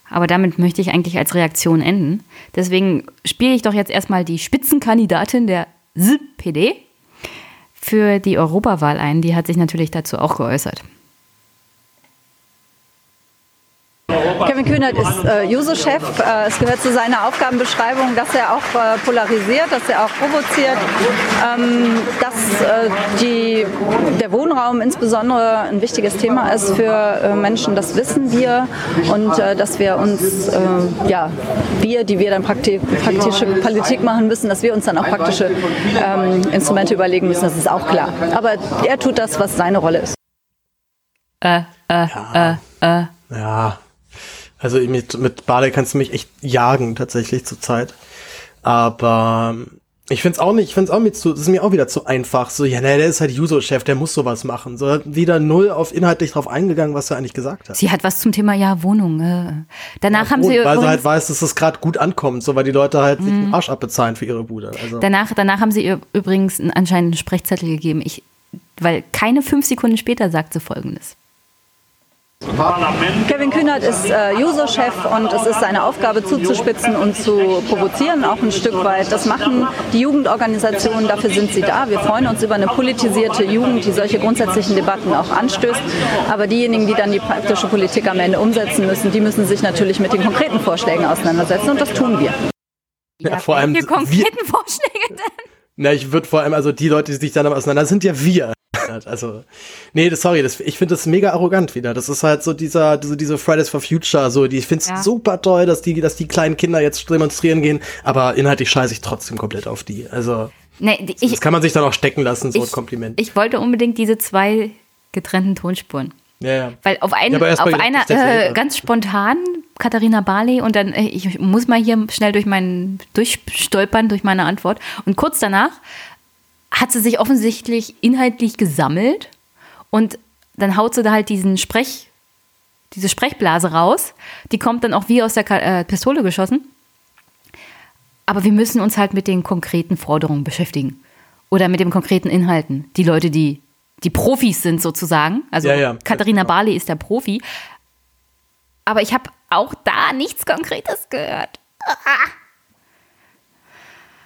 Aber damit möchte ich eigentlich als Reaktion enden. Deswegen spiele ich doch jetzt erstmal die Spitzenkandidatin der SPD für die Europawahl ein. Die hat sich natürlich dazu auch geäußert. Kevin Kühnert ist äh, Juso-Chef. Äh, es gehört zu seiner Aufgabenbeschreibung, dass er auch äh, polarisiert, dass er auch provoziert, ähm, dass äh, die, der Wohnraum insbesondere ein wichtiges Thema ist für äh, Menschen. Das wissen wir und äh, dass wir uns, ja, wir, die wir dann prakti praktische Politik machen müssen, dass wir uns dann auch praktische ähm, Instrumente überlegen müssen. Das ist auch klar. Aber er tut das, was seine Rolle ist. Äh, äh, ja. äh, äh. Ja, Also mit, mit Barley kannst du mich echt jagen, tatsächlich zurzeit. Aber ich find's auch nicht, ich find's auch mit zu, das ist mir auch wieder zu einfach. So, ja, ne, der ist halt Juso-Chef, der muss sowas machen. So, wieder null auf inhaltlich drauf eingegangen, was er eigentlich gesagt hat. Sie hat was zum Thema, ja, Wohnung. Äh. Danach ja, haben sie Weil sie halt weiß, dass es gerade gut ankommt, so, weil die Leute halt sich den mhm. Arsch abbezahlen für ihre Bude. Also. Danach, danach haben sie ihr übrigens anscheinend einen Sprechzettel gegeben. Ich, weil keine fünf Sekunden später sagt sie Folgendes. Kevin Kühnert ist äh, User-Chef und es ist seine Aufgabe zuzuspitzen und zu provozieren, auch ein Stück weit. Das machen die Jugendorganisationen, dafür sind sie da. Wir freuen uns über eine politisierte Jugend, die solche grundsätzlichen Debatten auch anstößt. Aber diejenigen, die dann die praktische Politik am Ende umsetzen müssen, die müssen sich natürlich mit den konkreten Vorschlägen auseinandersetzen und das tun wir. Ja, vor allem welche konkreten Vorschläge denn? Na, ich würde vor allem, also die Leute, die sich dann auseinander, sind ja wir. Also, nee, das, sorry, das, ich finde das mega arrogant wieder. Das ist halt so dieser, diese, diese Fridays for Future, so, die, ich finde es ja. super toll, dass die, dass die kleinen Kinder jetzt demonstrieren gehen, aber inhaltlich scheiße ich trotzdem komplett auf die. Also, nee, ich, das kann man sich dann auch stecken lassen, so ich, ein Kompliment. Ich wollte unbedingt diese zwei getrennten Tonspuren. Ja, ja. Weil auf, ein, ja, auf einer äh, ganz spontan Katharina Barley und dann, äh, ich muss mal hier schnell durch meinen, durchstolpern durch meine Antwort. Und kurz danach hat sie sich offensichtlich inhaltlich gesammelt und dann haut sie da halt diesen Sprech, diese Sprechblase raus. Die kommt dann auch wie aus der äh, Pistole geschossen. Aber wir müssen uns halt mit den konkreten Forderungen beschäftigen. Oder mit den konkreten Inhalten. Die Leute, die, die Profis sind sozusagen. Also ja, ja. Katharina Barley ist der Profi. Aber ich habe auch da nichts Konkretes gehört. Ah.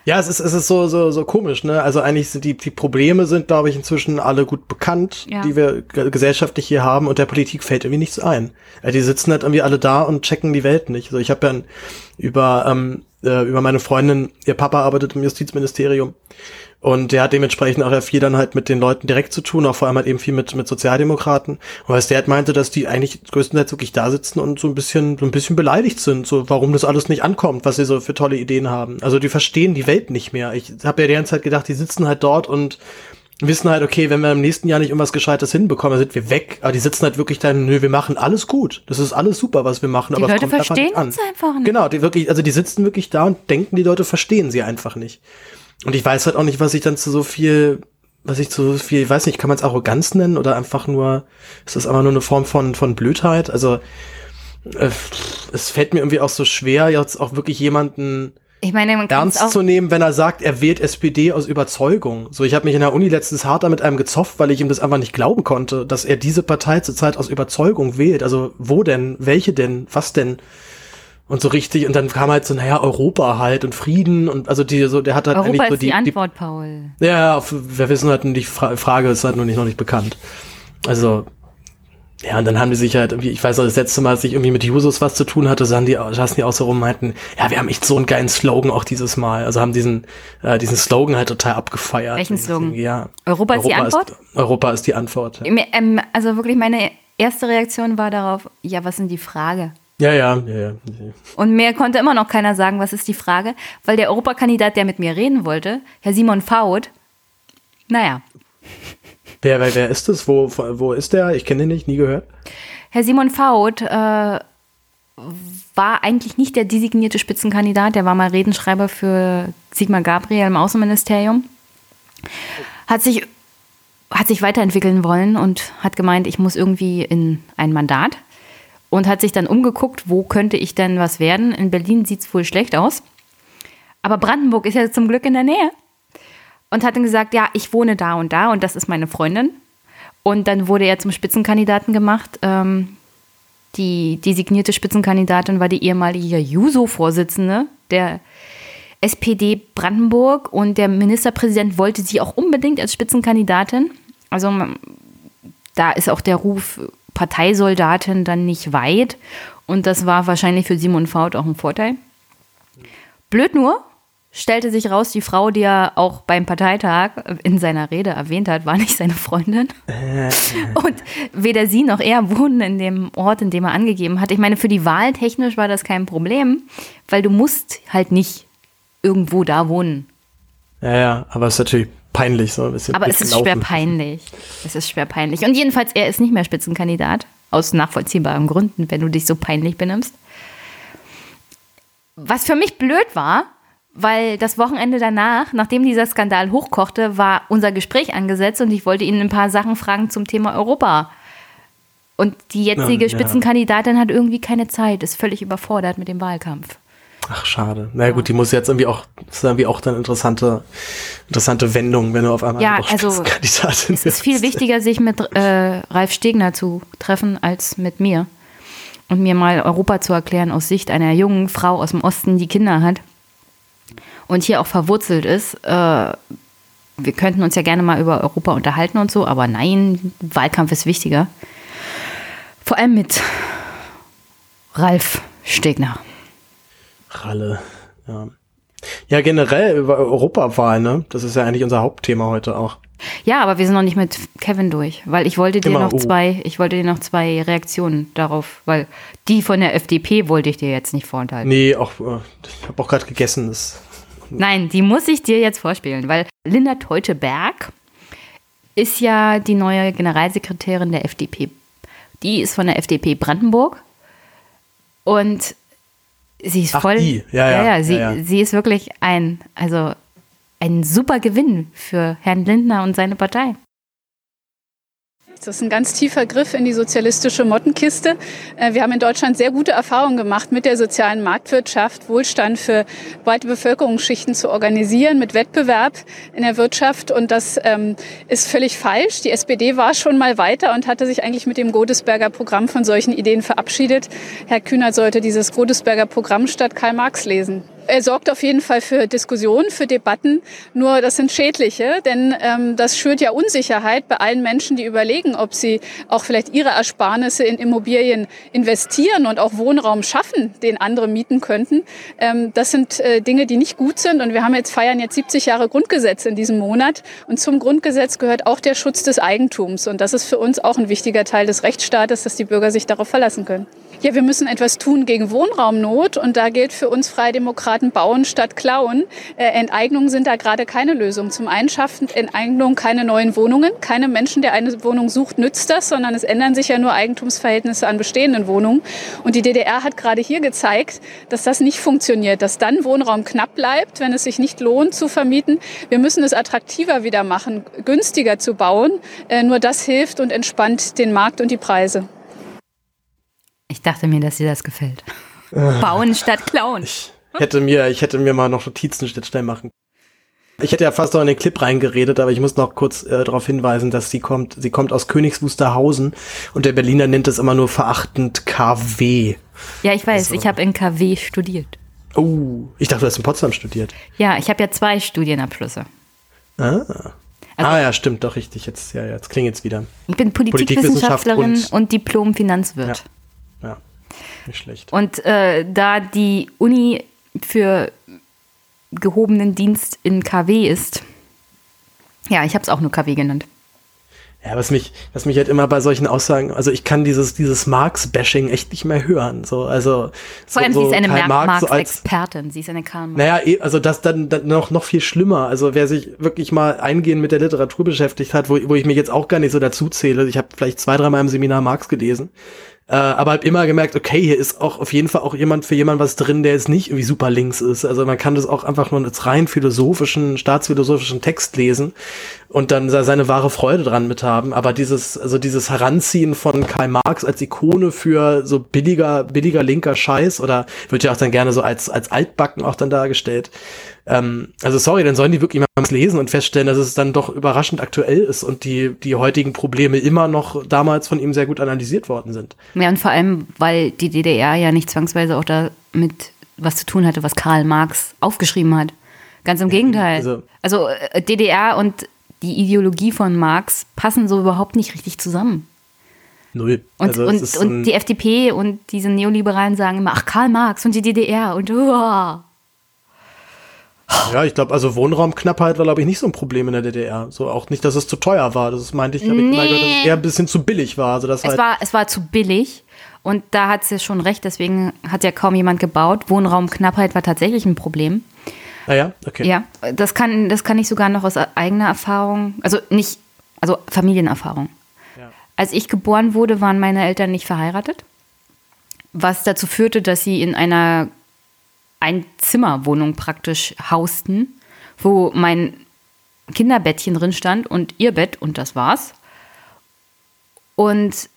Ja, es ist, es ist so, so, so komisch, ne? Also eigentlich sind die, die Probleme sind, glaube ich, inzwischen alle gut bekannt, ja. die wir gesellschaftlich hier haben und der Politik fällt irgendwie nichts ein. Die sitzen halt irgendwie alle da und checken die Welt nicht. Also ich habe ja über, ähm, äh, über meine Freundin, ihr Papa arbeitet im Justizministerium und der hat dementsprechend auch viel dann halt mit den Leuten direkt zu tun, auch vor allem halt eben viel mit, mit Sozialdemokraten. Und was der halt meinte, dass die eigentlich größtenteils wirklich da sitzen und so ein bisschen, so ein bisschen beleidigt sind, so warum das alles nicht ankommt, was sie so für tolle Ideen haben. Also die verstehen die Welt nicht mehr. Ich habe ja die ganze Zeit gedacht, die sitzen halt dort und wissen halt, okay, wenn wir im nächsten Jahr nicht irgendwas Gescheites hinbekommen, dann sind wir weg. Aber die sitzen halt wirklich dann, nö, wir machen alles gut. Das ist alles super, was wir machen. Die aber Leute verstehen uns einfach nicht. Genau, die wirklich, also die sitzen wirklich da und denken, die Leute verstehen sie einfach nicht. Und ich weiß halt auch nicht, was ich dann zu so viel, was ich zu so viel, ich weiß nicht, kann man es Arroganz nennen oder einfach nur, ist das einfach nur eine Form von, von Blödheit? Also, äh, es fällt mir irgendwie auch so schwer, jetzt auch wirklich jemanden ich meine, man ernst zu nehmen, wenn er sagt, er wählt SPD aus Überzeugung. So, ich habe mich in der Uni letztens hart damit einem gezofft, weil ich ihm das einfach nicht glauben konnte, dass er diese Partei zurzeit aus Überzeugung wählt. Also wo denn? Welche denn? Was denn? Und so richtig, und dann kam halt so, naja, Europa halt und Frieden und also die, so, der hat halt Europa eigentlich so die, die Antwort, die, Paul. Ja, auf, wir wissen halt, die Frage ist halt noch nicht, noch nicht bekannt. Also, ja, und dann haben die sich halt irgendwie, ich weiß noch, das letzte Mal, als ich irgendwie mit Jusos was zu tun hatte, sahen die, saßen die auch so rum meinten, ja, wir haben echt so einen geilen Slogan auch dieses Mal. Also haben diesen, äh, diesen Slogan halt total abgefeiert. Welchen Slogan? Ja. Europa, Europa ist die Antwort? Ist, Europa ist die Antwort. Ja. Ähm, also wirklich meine erste Reaktion war darauf, ja, was ist denn die Frage? Ja, ja, ja, ja. Und mir konnte immer noch keiner sagen, was ist die Frage, weil der Europakandidat, der mit mir reden wollte, Herr Simon Faut, naja. Wer, wer, wer ist das? Wo, wo ist der? Ich kenne den nicht, nie gehört. Herr Simon Faut äh, war eigentlich nicht der designierte Spitzenkandidat, der war mal Redenschreiber für Sigmar Gabriel im Außenministerium. Hat sich, hat sich weiterentwickeln wollen und hat gemeint, ich muss irgendwie in ein Mandat und hat sich dann umgeguckt, wo könnte ich denn was werden. In Berlin sieht es wohl schlecht aus. Aber Brandenburg ist ja zum Glück in der Nähe. Und hat dann gesagt, ja, ich wohne da und da und das ist meine Freundin. Und dann wurde er zum Spitzenkandidaten gemacht. Ähm, die designierte Spitzenkandidatin war die ehemalige Juso-Vorsitzende der SPD Brandenburg und der Ministerpräsident wollte sie auch unbedingt als Spitzenkandidatin. Also da ist auch der Ruf Parteisoldatin dann nicht weit. Und das war wahrscheinlich für Simon Faut auch ein Vorteil. Blöd nur, stellte sich raus, die Frau, die er auch beim Parteitag in seiner Rede erwähnt hat, war nicht seine Freundin. Und weder sie noch er wohnen in dem Ort, in dem er angegeben hat. Ich meine, für die Wahl technisch war das kein Problem, weil du musst halt nicht irgendwo da wohnen. Ja, ja, aber es ist natürlich peinlich so ein bisschen. Aber es ist schwer peinlich. Es ist schwer peinlich. Und jedenfalls, er ist nicht mehr Spitzenkandidat. Aus nachvollziehbaren Gründen, wenn du dich so peinlich benimmst. Was für mich blöd war, weil das Wochenende danach, nachdem dieser Skandal hochkochte, war unser Gespräch angesetzt und ich wollte ihn ein paar Sachen fragen zum Thema Europa. Und die jetzige ja, Spitzenkandidatin hat irgendwie keine Zeit, ist völlig überfordert mit dem Wahlkampf. Ach, schade. Na naja, gut, die muss jetzt irgendwie auch, das ist irgendwie auch dann interessante, interessante Wendung, wenn du auf einmal ja, also es ist viel wichtiger, sich mit äh, Ralf Stegner zu treffen, als mit mir. Und mir mal Europa zu erklären aus Sicht einer jungen Frau aus dem Osten, die Kinder hat und hier auch verwurzelt ist. Äh, wir könnten uns ja gerne mal über Europa unterhalten und so, aber nein, Wahlkampf ist wichtiger. Vor allem mit Ralf Stegner. Ralle, ja. Ja, generell über Europawahl, ne? Das ist ja eigentlich unser Hauptthema heute auch. Ja, aber wir sind noch nicht mit Kevin durch, weil ich wollte dir Immer, noch oh. zwei, ich wollte dir noch zwei Reaktionen darauf, weil die von der FDP wollte ich dir jetzt nicht vorenthalten. Nee, auch äh, ich habe auch gerade gegessen. Das Nein, die muss ich dir jetzt vorspielen, weil Linda Teuteberg ist ja die neue Generalsekretärin der FDP. Die ist von der FDP Brandenburg und sie ist Ach, voll. Die. Ja, ja, ja, ja, sie, ja, ja. sie ist wirklich ein, also ein super Gewinn für Herrn Lindner und seine Partei. Das ist ein ganz tiefer Griff in die sozialistische Mottenkiste. Äh, wir haben in Deutschland sehr gute Erfahrungen gemacht, mit der sozialen Marktwirtschaft Wohlstand für breite Bevölkerungsschichten zu organisieren, mit Wettbewerb in der Wirtschaft. Und das ähm, ist völlig falsch. Die SPD war schon mal weiter und hatte sich eigentlich mit dem Godesberger Programm von solchen Ideen verabschiedet. Herr Kühner sollte dieses Godesberger Programm statt Karl Marx lesen. Er sorgt auf jeden Fall für Diskussionen, für Debatten. Nur das sind schädliche, denn ähm, das schürt ja Unsicherheit bei allen Menschen, die überlegen, ob sie auch vielleicht ihre Ersparnisse in Immobilien investieren und auch Wohnraum schaffen, den andere mieten könnten. Ähm, das sind äh, Dinge, die nicht gut sind. Und wir haben jetzt feiern jetzt 70 Jahre Grundgesetz in diesem Monat. Und zum Grundgesetz gehört auch der Schutz des Eigentums. Und das ist für uns auch ein wichtiger Teil des Rechtsstaates, dass die Bürger sich darauf verlassen können. Ja, wir müssen etwas tun gegen Wohnraumnot. Und da gilt für uns Freie Demokraten, bauen statt klauen. Äh, Enteignungen sind da gerade keine Lösung. Zum einen schaffen Enteignungen keine neuen Wohnungen. Keine Menschen, der eine Wohnung sucht, nützt das, sondern es ändern sich ja nur Eigentumsverhältnisse an bestehenden Wohnungen. Und die DDR hat gerade hier gezeigt, dass das nicht funktioniert, dass dann Wohnraum knapp bleibt, wenn es sich nicht lohnt zu vermieten. Wir müssen es attraktiver wieder machen, günstiger zu bauen. Äh, nur das hilft und entspannt den Markt und die Preise. Ich dachte mir, dass dir das gefällt. Bauen statt klauen. Ich, hätte mir, ich hätte mir mal noch Notizen schnell machen. Ich hätte ja fast noch in den Clip reingeredet, aber ich muss noch kurz äh, darauf hinweisen, dass sie kommt, sie kommt aus Königs Wusterhausen und der Berliner nennt es immer nur verachtend KW. Ja, ich weiß, also. ich habe in KW studiert. Oh, ich dachte, du hast in Potsdam studiert. Ja, ich habe ja zwei Studienabschlüsse. Ah. Also, ah ja, stimmt, doch richtig. Jetzt, ja, jetzt klingt jetzt wieder. Ich bin Politikwissenschaftlerin und, und Diplom-Finanzwirt. Ja, ja, nicht schlecht. Und äh, da die Uni für gehobenen Dienst in KW ist. Ja, ich habe es auch nur KW genannt. Ja, was mich, was mich halt immer bei solchen Aussagen, also ich kann dieses, dieses Marx-Bashing echt nicht mehr hören. So, also vor allem so, sie ist eine Marx-Expertin, sie ist eine Karl Marx. Naja, eh, also das dann, dann noch noch viel schlimmer. Also wer sich wirklich mal eingehend mit der Literatur beschäftigt hat, wo, wo ich mich jetzt auch gar nicht so dazu zähle, ich habe vielleicht zwei, dreimal im Seminar Marx gelesen, äh, aber hab immer gemerkt, okay, hier ist auch auf jeden Fall auch jemand für jemand was drin, der jetzt nicht irgendwie super links ist. Also man kann das auch einfach nur als rein philosophischen, staatsphilosophischen Text lesen und dann seine wahre Freude dran mit haben. Aber dieses, also dieses Heranziehen von Karl Marx als Ikone für so billiger, billiger linker Scheiß oder wird ja auch dann gerne so als, als Altbacken auch dann dargestellt. Ähm, also sorry, dann sollen die wirklich mal lesen und feststellen, dass es dann doch überraschend aktuell ist und die, die heutigen Probleme immer noch damals von ihm sehr gut analysiert worden sind. Ja, und vor allem, weil die DDR ja nicht zwangsweise auch damit was zu tun hatte, was Karl Marx aufgeschrieben hat. Ganz im Gegenteil. Also, also äh, DDR und die Ideologie von Marx passen so überhaupt nicht richtig zusammen. Null. Und, also und, und die FDP und diese Neoliberalen sagen immer, ach, Karl Marx und die DDR und uh. Ja, ich glaube, also Wohnraumknappheit war, glaube ich, nicht so ein Problem in der DDR. So auch nicht, dass es zu teuer war. Das meinte ich, habe nee. ich mal gehört, dass es eher ein bisschen zu billig war. Also das es, halt war es war zu billig. Und da hat sie schon recht, deswegen hat ja kaum jemand gebaut. Wohnraumknappheit war tatsächlich ein Problem. Ah ja, okay. Ja, das kann, das kann ich sogar noch aus eigener Erfahrung, also nicht, also Familienerfahrung. Ja. Als ich geboren wurde, waren meine Eltern nicht verheiratet, was dazu führte, dass sie in einer Einzimmerwohnung praktisch hausten, wo mein Kinderbettchen drin stand und ihr Bett und das war's. Und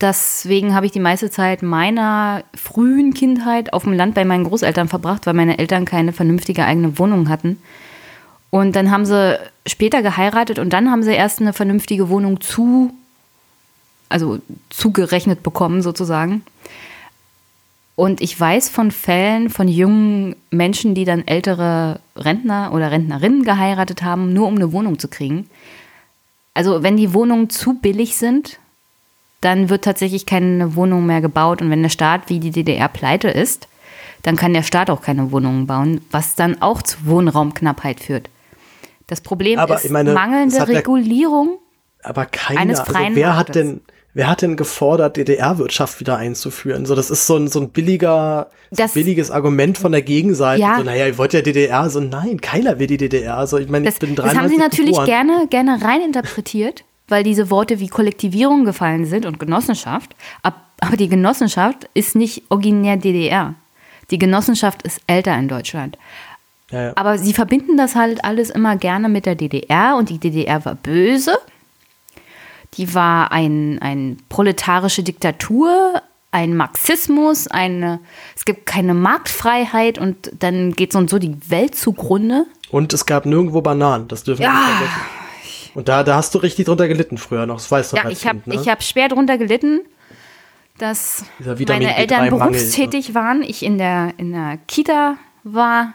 deswegen habe ich die meiste Zeit meiner frühen Kindheit auf dem Land bei meinen Großeltern verbracht, weil meine Eltern keine vernünftige eigene Wohnung hatten. Und dann haben sie später geheiratet und dann haben sie erst eine vernünftige Wohnung zu, also zugerechnet bekommen sozusagen. Und ich weiß von Fällen von jungen Menschen, die dann ältere Rentner oder Rentnerinnen geheiratet haben, nur um eine Wohnung zu kriegen. Also wenn die Wohnungen zu billig sind, dann wird tatsächlich keine Wohnung mehr gebaut. Und wenn der Staat wie die DDR pleite ist, dann kann der Staat auch keine Wohnungen bauen, was dann auch zu Wohnraumknappheit führt. Das Problem aber ist meine, mangelnde Regulierung aber keiner, eines also freien wer Marktes. hat denn, wer hat denn gefordert, DDR-Wirtschaft wieder einzuführen? So, das ist so ein, so ein billiger, so Das- billiges Argument von der Gegenseite. Ja. So, naja, ihr wollt ja DDR. So, nein, keiner will die DDR. Also, ich meine, Das, ich bin das 93 haben sie natürlich geboren. gerne, gerne reininterpretiert, weil diese Worte wie Kollektivierung gefallen sind und Genossenschaft. Ab- Aber die Genossenschaft ist nicht originär DDR. Die Genossenschaft ist älter in Deutschland. Ja, ja. Aber sie verbinden das halt alles immer gerne mit der DDR und die DDR war böse. Die war ein, ein proletarische Diktatur, ein Marxismus, eine, es gibt keine Marktfreiheit und dann geht so und so die Welt zugrunde. Und es gab nirgendwo Bananen. Das dürfen wir Ja. nicht vergessen. Und da, da hast du richtig drunter gelitten früher noch. Das weißt du Ja, als ich habe Kind, ne? ich hab schwer drunter gelitten, dass meine Eltern B3 Mangel, berufstätig waren, ich in der, in der Kita war,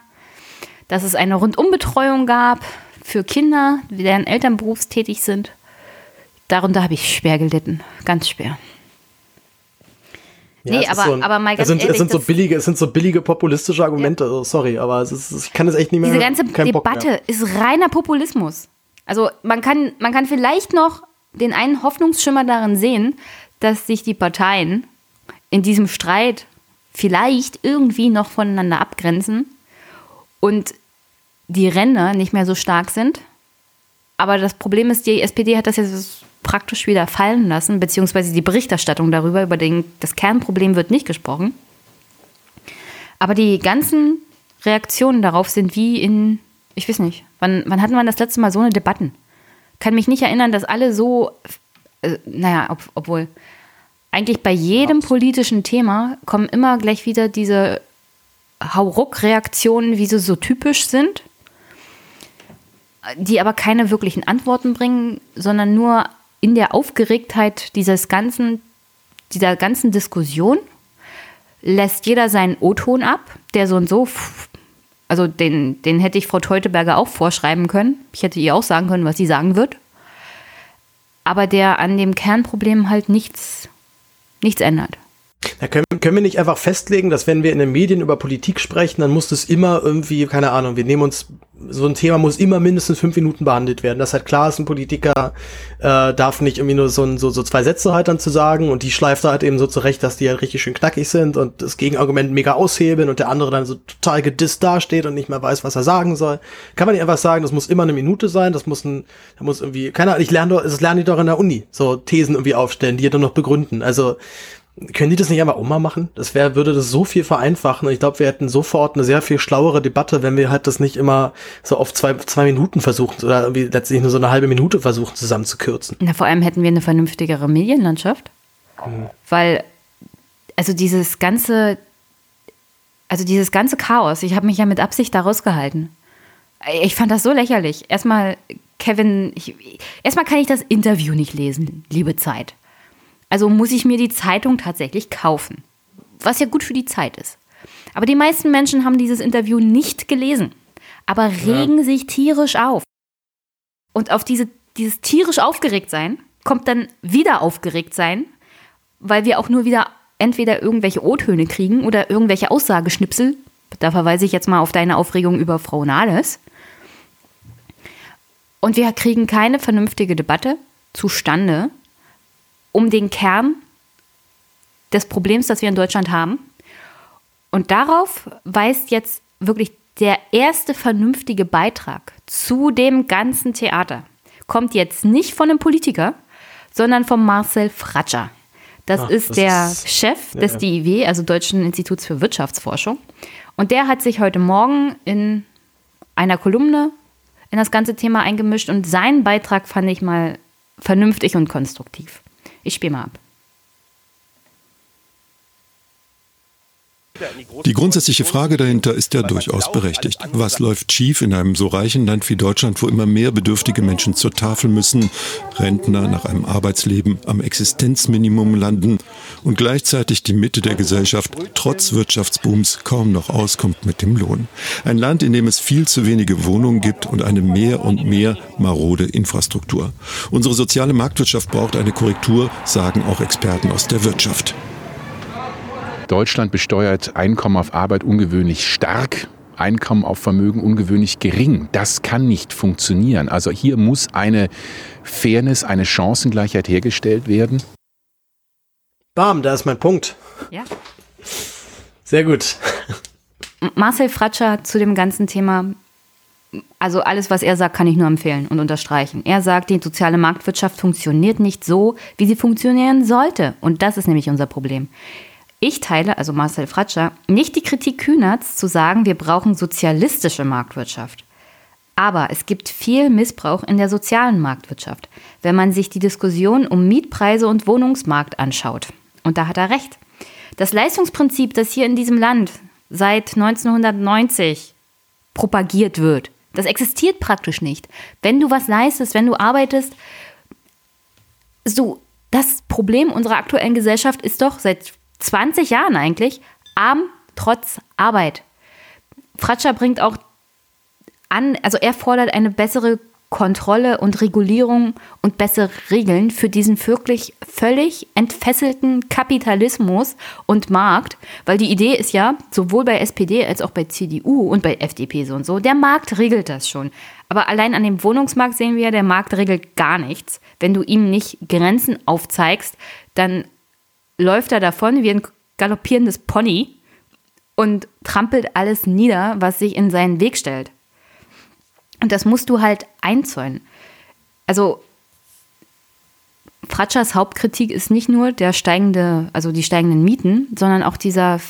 dass es eine Rundumbetreuung gab für Kinder, deren Eltern berufstätig sind. Darunter habe ich schwer gelitten, ganz schwer. Ja, nee, es aber- so ein, aber mal es ganz sind, ehrlich, es sind so billige, es sind so billige populistische Argumente. Also, sorry, aber es ist, ich kann es echt nicht mehr. Diese ganze. Debatte ist reiner Populismus. Also man kann, man kann vielleicht noch den einen Hoffnungsschimmer darin sehen, dass sich die Parteien in diesem Streit vielleicht irgendwie noch voneinander abgrenzen und die Ränder nicht mehr so stark sind. Aber das Problem ist, die SPD hat das jetzt praktisch wieder fallen lassen, beziehungsweise die Berichterstattung darüber, über den, das Kernproblem wird nicht gesprochen. Aber die ganzen Reaktionen darauf sind wie in, ich weiß nicht, wann, wann hatten wir das letzte Mal so eine Debatten? Kann mich nicht erinnern, dass alle so, äh, naja, ob, obwohl, eigentlich bei jedem politischen Thema kommen immer gleich wieder diese Hauruck-Reaktionen, wie sie so typisch sind, die aber keine wirklichen Antworten bringen, sondern nur in der Aufgeregtheit dieses ganzen, dieser ganzen Diskussion lässt jeder seinen O-Ton ab, der so und so, also den, den hätte ich Frau Teuteberger auch vorschreiben können. Ich hätte ihr auch sagen können, was sie sagen wird. Aber der an dem Kernproblem halt nichts, nichts ändert. Da können, können wir nicht einfach festlegen, dass wenn wir in den Medien über Politik sprechen, dann muss das immer irgendwie, keine Ahnung, wir nehmen uns, so ein Thema muss immer mindestens fünf Minuten behandelt werden. Das halt klar ist, ein Politiker äh, darf nicht irgendwie nur so, so, so zwei Sätze halt dann zu sagen und die schleift er halt eben so zurecht, dass die halt richtig schön knackig sind und das Gegenargument mega aushebeln und der andere dann so total gedisst dasteht und nicht mehr weiß, was er sagen soll. Kann man nicht einfach sagen, das muss immer eine Minute sein, das muss ein, da muss irgendwie, keine Ahnung, ich lerne doch, das lernen die doch in der Uni, so Thesen irgendwie aufstellen, die dann noch begründen. Also, können die das nicht einfach auch mal machen? Das wäre, würde das so viel vereinfachen und ich glaube, wir hätten sofort eine sehr viel schlauere Debatte, wenn wir halt das nicht immer so auf zwei, zwei Minuten versuchen oder irgendwie letztlich nur so eine halbe Minute versuchen zusammenzukürzen. Na, vor allem hätten wir eine vernünftigere Medienlandschaft. Weil, also dieses ganze, also dieses ganze Chaos, ich habe mich ja mit Absicht da rausgehalten. Ich fand das so lächerlich. Erstmal, Kevin, ich, erstmal kann ich das Interview nicht lesen, liebe Zeit. Also muss ich mir die Zeitung tatsächlich kaufen. Was ja gut für die Zeit ist. Aber die meisten Menschen haben dieses Interview nicht gelesen, aber regen sich tierisch auf. Und auf diese, dieses tierisch aufgeregt sein kommt dann wieder aufgeregt sein, weil wir auch nur wieder entweder irgendwelche O-Töne kriegen oder irgendwelche Aussageschnipsel. Da verweise ich jetzt mal auf deine Aufregung über Frau Nahles. Und wir kriegen keine vernünftige Debatte zustande um den Kern des Problems, das wir in Deutschland haben. Und darauf weist jetzt wirklich der erste vernünftige Beitrag zu dem ganzen Theater. Kommt jetzt nicht von einem Politiker, sondern von Marcel Fratscher. Das Ach, ist das der ist, Chef des ja. DIW, also Deutschen Instituts für Wirtschaftsforschung. Und der hat sich heute Morgen in einer Kolumne in das ganze Thema eingemischt und seinen Beitrag fand ich mal vernünftig und konstruktiv. Ich spiele mal ab. Die grundsätzliche Frage dahinter ist ja durchaus berechtigt. Was läuft schief in einem so reichen Land wie Deutschland, wo immer mehr bedürftige Menschen zur Tafel müssen, Rentner nach einem Arbeitsleben am Existenzminimum landen und gleichzeitig die Mitte der Gesellschaft trotz Wirtschaftsbooms kaum noch auskommt mit dem Lohn. Ein Land, in dem es viel zu wenige Wohnungen gibt und eine mehr und mehr marode Infrastruktur. Unsere soziale Marktwirtschaft braucht eine Korrektur, sagen auch Experten aus der Wirtschaft. Deutschland besteuert Einkommen auf Arbeit ungewöhnlich stark. Einkommen auf Vermögen ungewöhnlich gering. Das kann nicht funktionieren. Also hier muss eine Fairness, eine Chancengleichheit hergestellt werden. Bam, da ist mein Punkt. Ja. Sehr gut. Marcel Fratscher zu dem ganzen Thema. Also alles, was er sagt, kann ich nur empfehlen und unterstreichen. Er sagt, die soziale Marktwirtschaft funktioniert nicht so, wie sie funktionieren sollte. Und das ist nämlich unser Problem. Ich teile, also Marcel Fratscher, nicht die Kritik Kühnerts zu sagen, wir brauchen sozialistische Marktwirtschaft. Aber es gibt viel Missbrauch in der sozialen Marktwirtschaft, wenn man sich die Diskussion um Mietpreise und Wohnungsmarkt anschaut. Und da hat er recht. Das Leistungsprinzip, das hier in diesem Land seit 1990 propagiert wird, das existiert praktisch nicht. Wenn du was leistest, wenn du arbeitest, so, das Problem unserer aktuellen Gesellschaft ist doch seit 20 Jahren eigentlich, arm trotz Arbeit. Fratscher bringt auch an, also er fordert eine bessere Kontrolle und Regulierung und bessere Regeln für diesen wirklich völlig entfesselten Kapitalismus und Markt, weil die Idee ist ja, sowohl bei SPD als auch bei CDU und bei FDP so und so, der Markt regelt das schon. Aber allein an dem Wohnungsmarkt sehen wir, der Markt regelt gar nichts. Wenn du ihm nicht Grenzen aufzeigst, dann läuft er davon wie ein galoppierendes Pony und trampelt alles nieder, was sich in seinen Weg stellt. Und das musst du halt einzäunen. Also Fratschers Hauptkritik ist nicht nur der steigende, also die steigenden Mieten, sondern auch dieser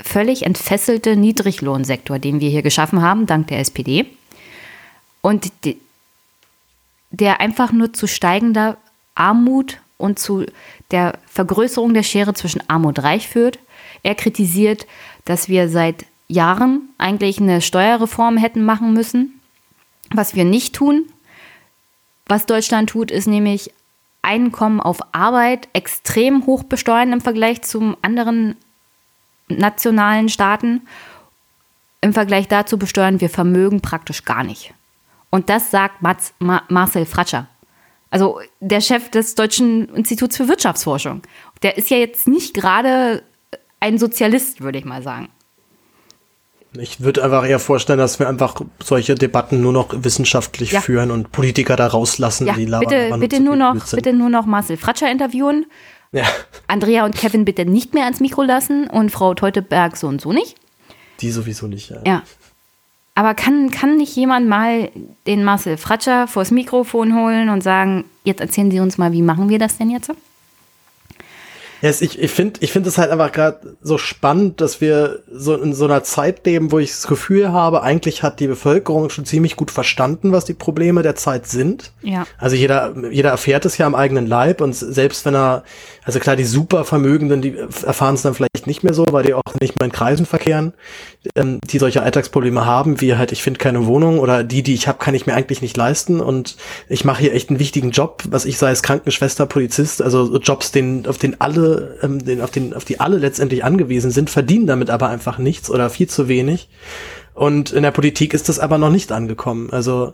völlig entfesselte Niedriglohnsektor, den wir hier geschaffen haben, dank der SPD. Und die, der einfach nur zu steigender Armut und zu der Vergrößerung der Schere zwischen Arm und Reich führt. Er kritisiert, dass wir seit Jahren eigentlich eine Steuerreform hätten machen müssen, was wir nicht tun. Was Deutschland tut, ist nämlich Einkommen auf Arbeit extrem hoch besteuern im Vergleich zu anderen nationalen Staaten. Im Vergleich dazu besteuern wir Vermögen praktisch gar nicht. Und das sagt Mats, Ma, Marcel Fratscher. Also der Chef des Deutschen Instituts für Wirtschaftsforschung. Der ist ja jetzt nicht gerade ein Sozialist, würde ich mal sagen. Ich würde einfach eher vorstellen, dass wir einfach solche Debatten nur noch wissenschaftlich ja. führen und Politiker da rauslassen, ja, die labern. Bitte, bitte, nur noch, bitte nur noch Marcel Fratscher interviewen. Ja. Andrea und Kevin bitte nicht mehr ans Mikro lassen und Frau Teuteberg so und so nicht. Die sowieso nicht, ja. Ja. Aber kann, kann nicht jemand mal den Marcel Fratscher vors Mikrofon holen und sagen, jetzt erzählen Sie uns mal, wie machen wir das denn jetzt? Yes, ich ich finde ich finde es halt einfach gerade so spannend, dass wir so in so einer Zeit leben, wo ich das Gefühl habe, eigentlich hat die Bevölkerung schon ziemlich gut verstanden, was die Probleme der Zeit sind. Ja. Also jeder jeder erfährt es ja am eigenen Leib und selbst wenn er also klar die Supervermögenden, die erfahren es dann vielleicht nicht mehr so, weil die auch nicht mehr in Kreisen verkehren, ähm, die solche Alltagsprobleme haben, wie halt ich finde keine Wohnung oder die die ich habe, kann ich mir eigentlich nicht leisten und ich mache hier echt einen wichtigen Job, was ich sei als Krankenschwester, Polizist, also Jobs, den auf den alle ähm, den, auf, den, auf die alle letztendlich angewiesen sind, verdienen damit aber einfach nichts oder viel zu wenig. Und in der Politik ist das aber noch nicht angekommen. Also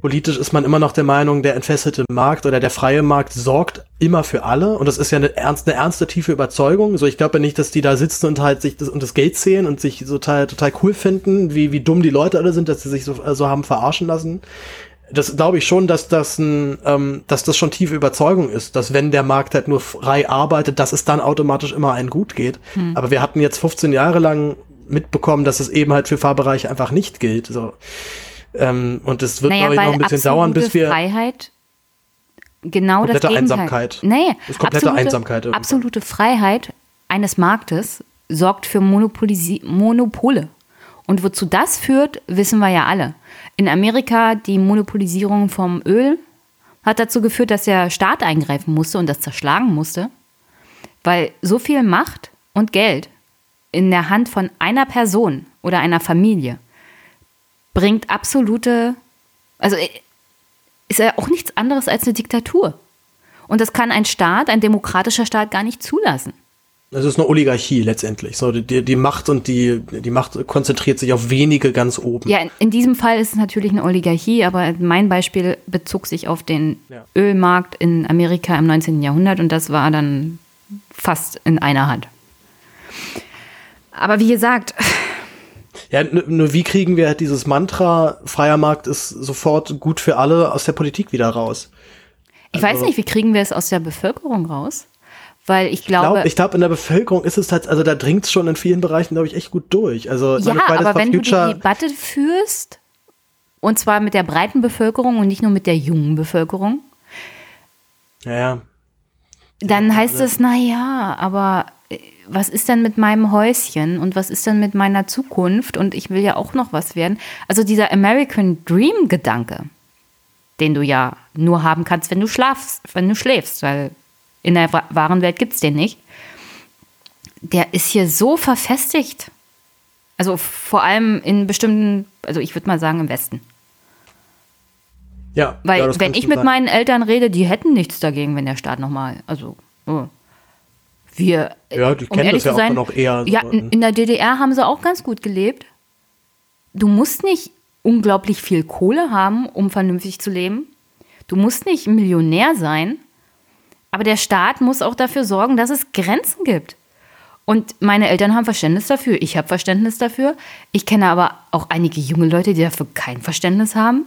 politisch ist man immer noch der Meinung, der entfesselte Markt oder der freie Markt sorgt immer für alle. Und das ist ja eine ernste, eine ernste tiefe Überzeugung. So, ich glaube ja nicht, dass die da sitzen und halt sich das, und das Geld zählen und sich total, total cool finden, wie, wie dumm die Leute alle sind, dass sie sich so, so haben verarschen lassen das glaube ich schon, dass das ein, ähm, dass das schon tiefe Überzeugung ist, dass wenn der Markt halt nur frei arbeitet, dass es dann automatisch immer ein gut geht. Hm. Aber wir hatten jetzt 15 Jahre lang mitbekommen, dass es eben halt für Fahrbereiche einfach nicht gilt. So. Ähm, und es wird naja, glaube ich noch ein bisschen dauern, bis wir Freiheit genau komplette das Gegenteil. Einsamkeit. Nee, Das ist komplette Einsamkeit irgendwann. absolute Freiheit eines Marktes sorgt für Monopolisi Monopole. Und wozu das führt, wissen wir ja alle. In Amerika die Monopolisierung vom Öl hat dazu geführt, dass der Staat eingreifen musste und das zerschlagen musste, weil so viel Macht und Geld in der Hand von einer Person oder einer Familie bringt absolute, also äh, ist ja auch nichts anderes als eine Diktatur. Und das kann ein Staat, ein demokratischer Staat gar nicht zulassen. Es ist eine Oligarchie letztendlich. So, die, die Macht und die, die Macht konzentriert sich auf wenige ganz oben. Ja, in, in diesem Fall ist es natürlich eine Oligarchie, aber mein Beispiel bezog sich auf den Ja. Ölmarkt in Amerika im 19. Jahrhundert und das war dann fast in einer Hand. Aber wie gesagt, Ja, nur wie kriegen wir dieses Mantra, freier Markt ist sofort gut für alle, aus der Politik wieder raus? ich weiß nicht, wie kriegen wir es aus der Bevölkerung raus? Weil ich glaube, ich glaube, in der Bevölkerung ist es halt, also da dringt es schon in vielen Bereichen, glaube ich, echt gut durch. Also, ja, aber wenn du die Future- Debatte führst, und zwar mit der breiten Bevölkerung und nicht nur mit der jungen Bevölkerung, ja, ja. dann heißt es, na ja, aber was ist denn mit meinem Häuschen und was ist denn mit meiner Zukunft und ich will ja auch noch was werden. Also dieser American Dream Gedanke, den du ja nur haben kannst, wenn du schlafst, wenn du schläfst, weil in der wa- wahren Welt gibt es den nicht. Der ist hier so verfestigt. Also vor allem in bestimmten, also ich würde mal sagen im Westen. Ja, Weil ja, wenn ich mit sein. meinen Eltern rede, die hätten nichts dagegen, wenn der Staat nochmal, also oh. Wir, Ja, die kennen das ja auch noch eher Ja, so. in, in der DDR haben sie auch ganz gut gelebt. Du musst nicht unglaublich viel Kohle haben, um vernünftig zu leben. Du musst nicht Millionär sein, aber der Staat muss auch dafür sorgen, dass es Grenzen gibt. Und meine Eltern haben Verständnis dafür, ich habe Verständnis dafür. Ich kenne aber auch einige junge Leute, die dafür kein Verständnis haben.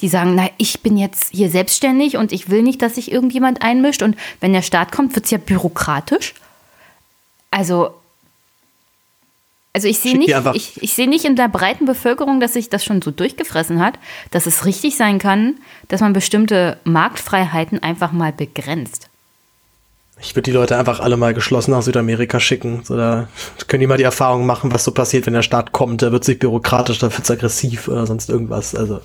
Die sagen, na, ich bin jetzt hier selbstständig und ich will nicht, dass sich irgendjemand einmischt. Und wenn der Staat kommt, wird es ja bürokratisch. Also, also ich sehe nicht, ich, ich sehe nicht in der breiten Bevölkerung, dass sich das schon so durchgefressen hat, dass es richtig sein kann, dass man bestimmte Marktfreiheiten einfach mal begrenzt. Ich würde die Leute einfach alle mal geschlossen nach Südamerika schicken. So, da können die mal die Erfahrung machen, was so passiert, wenn der Staat kommt. Da wird sich bürokratisch, da wird es aggressiv oder sonst irgendwas. Also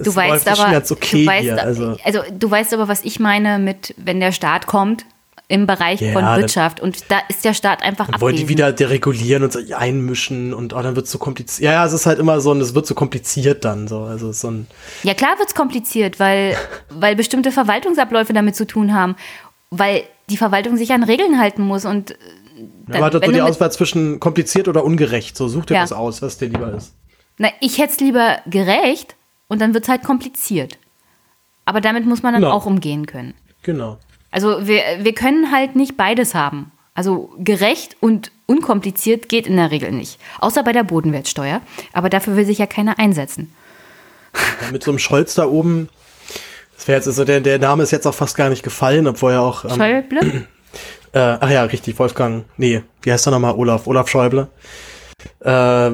Du weißt aber, okay du weißt, also. Also, du weißt aber, was ich meine mit, wenn der Staat kommt im Bereich Ja, von dann- Wirtschaft und da ist der Staat einfach dann wollen die wieder deregulieren und sich einmischen und oh, dann wird es so kompliziert. Ja, ja, es ist halt immer so, und es wird so kompliziert dann so. Also es so ein Ja, klar wird's kompliziert, weil, weil bestimmte Verwaltungsabläufe damit zu tun haben, weil die Verwaltung sich an Regeln halten muss und äh, dann, aber hat wenn so die Auswahl zwischen kompliziert oder ungerecht. So, such dir Ja. was aus, was dir lieber ist. Na, ich hätte es lieber gerecht und dann wird's halt kompliziert. Aber damit muss man dann Genau. auch umgehen können. Genau. Also wir, wir können halt nicht beides haben. Also gerecht und unkompliziert geht in der Regel nicht. Außer bei der Bodenwertsteuer. Aber dafür will sich ja keiner einsetzen. Ja, mit so einem Scholz da oben. Das wäre jetzt, also der, der Name ist jetzt auch fast gar nicht gefallen, obwohl er auch. Ähm, Schäuble? Äh, ach ja, richtig, Wolfgang. Nee, wie heißt er nochmal? Olaf, Olaf Schäuble. Äh,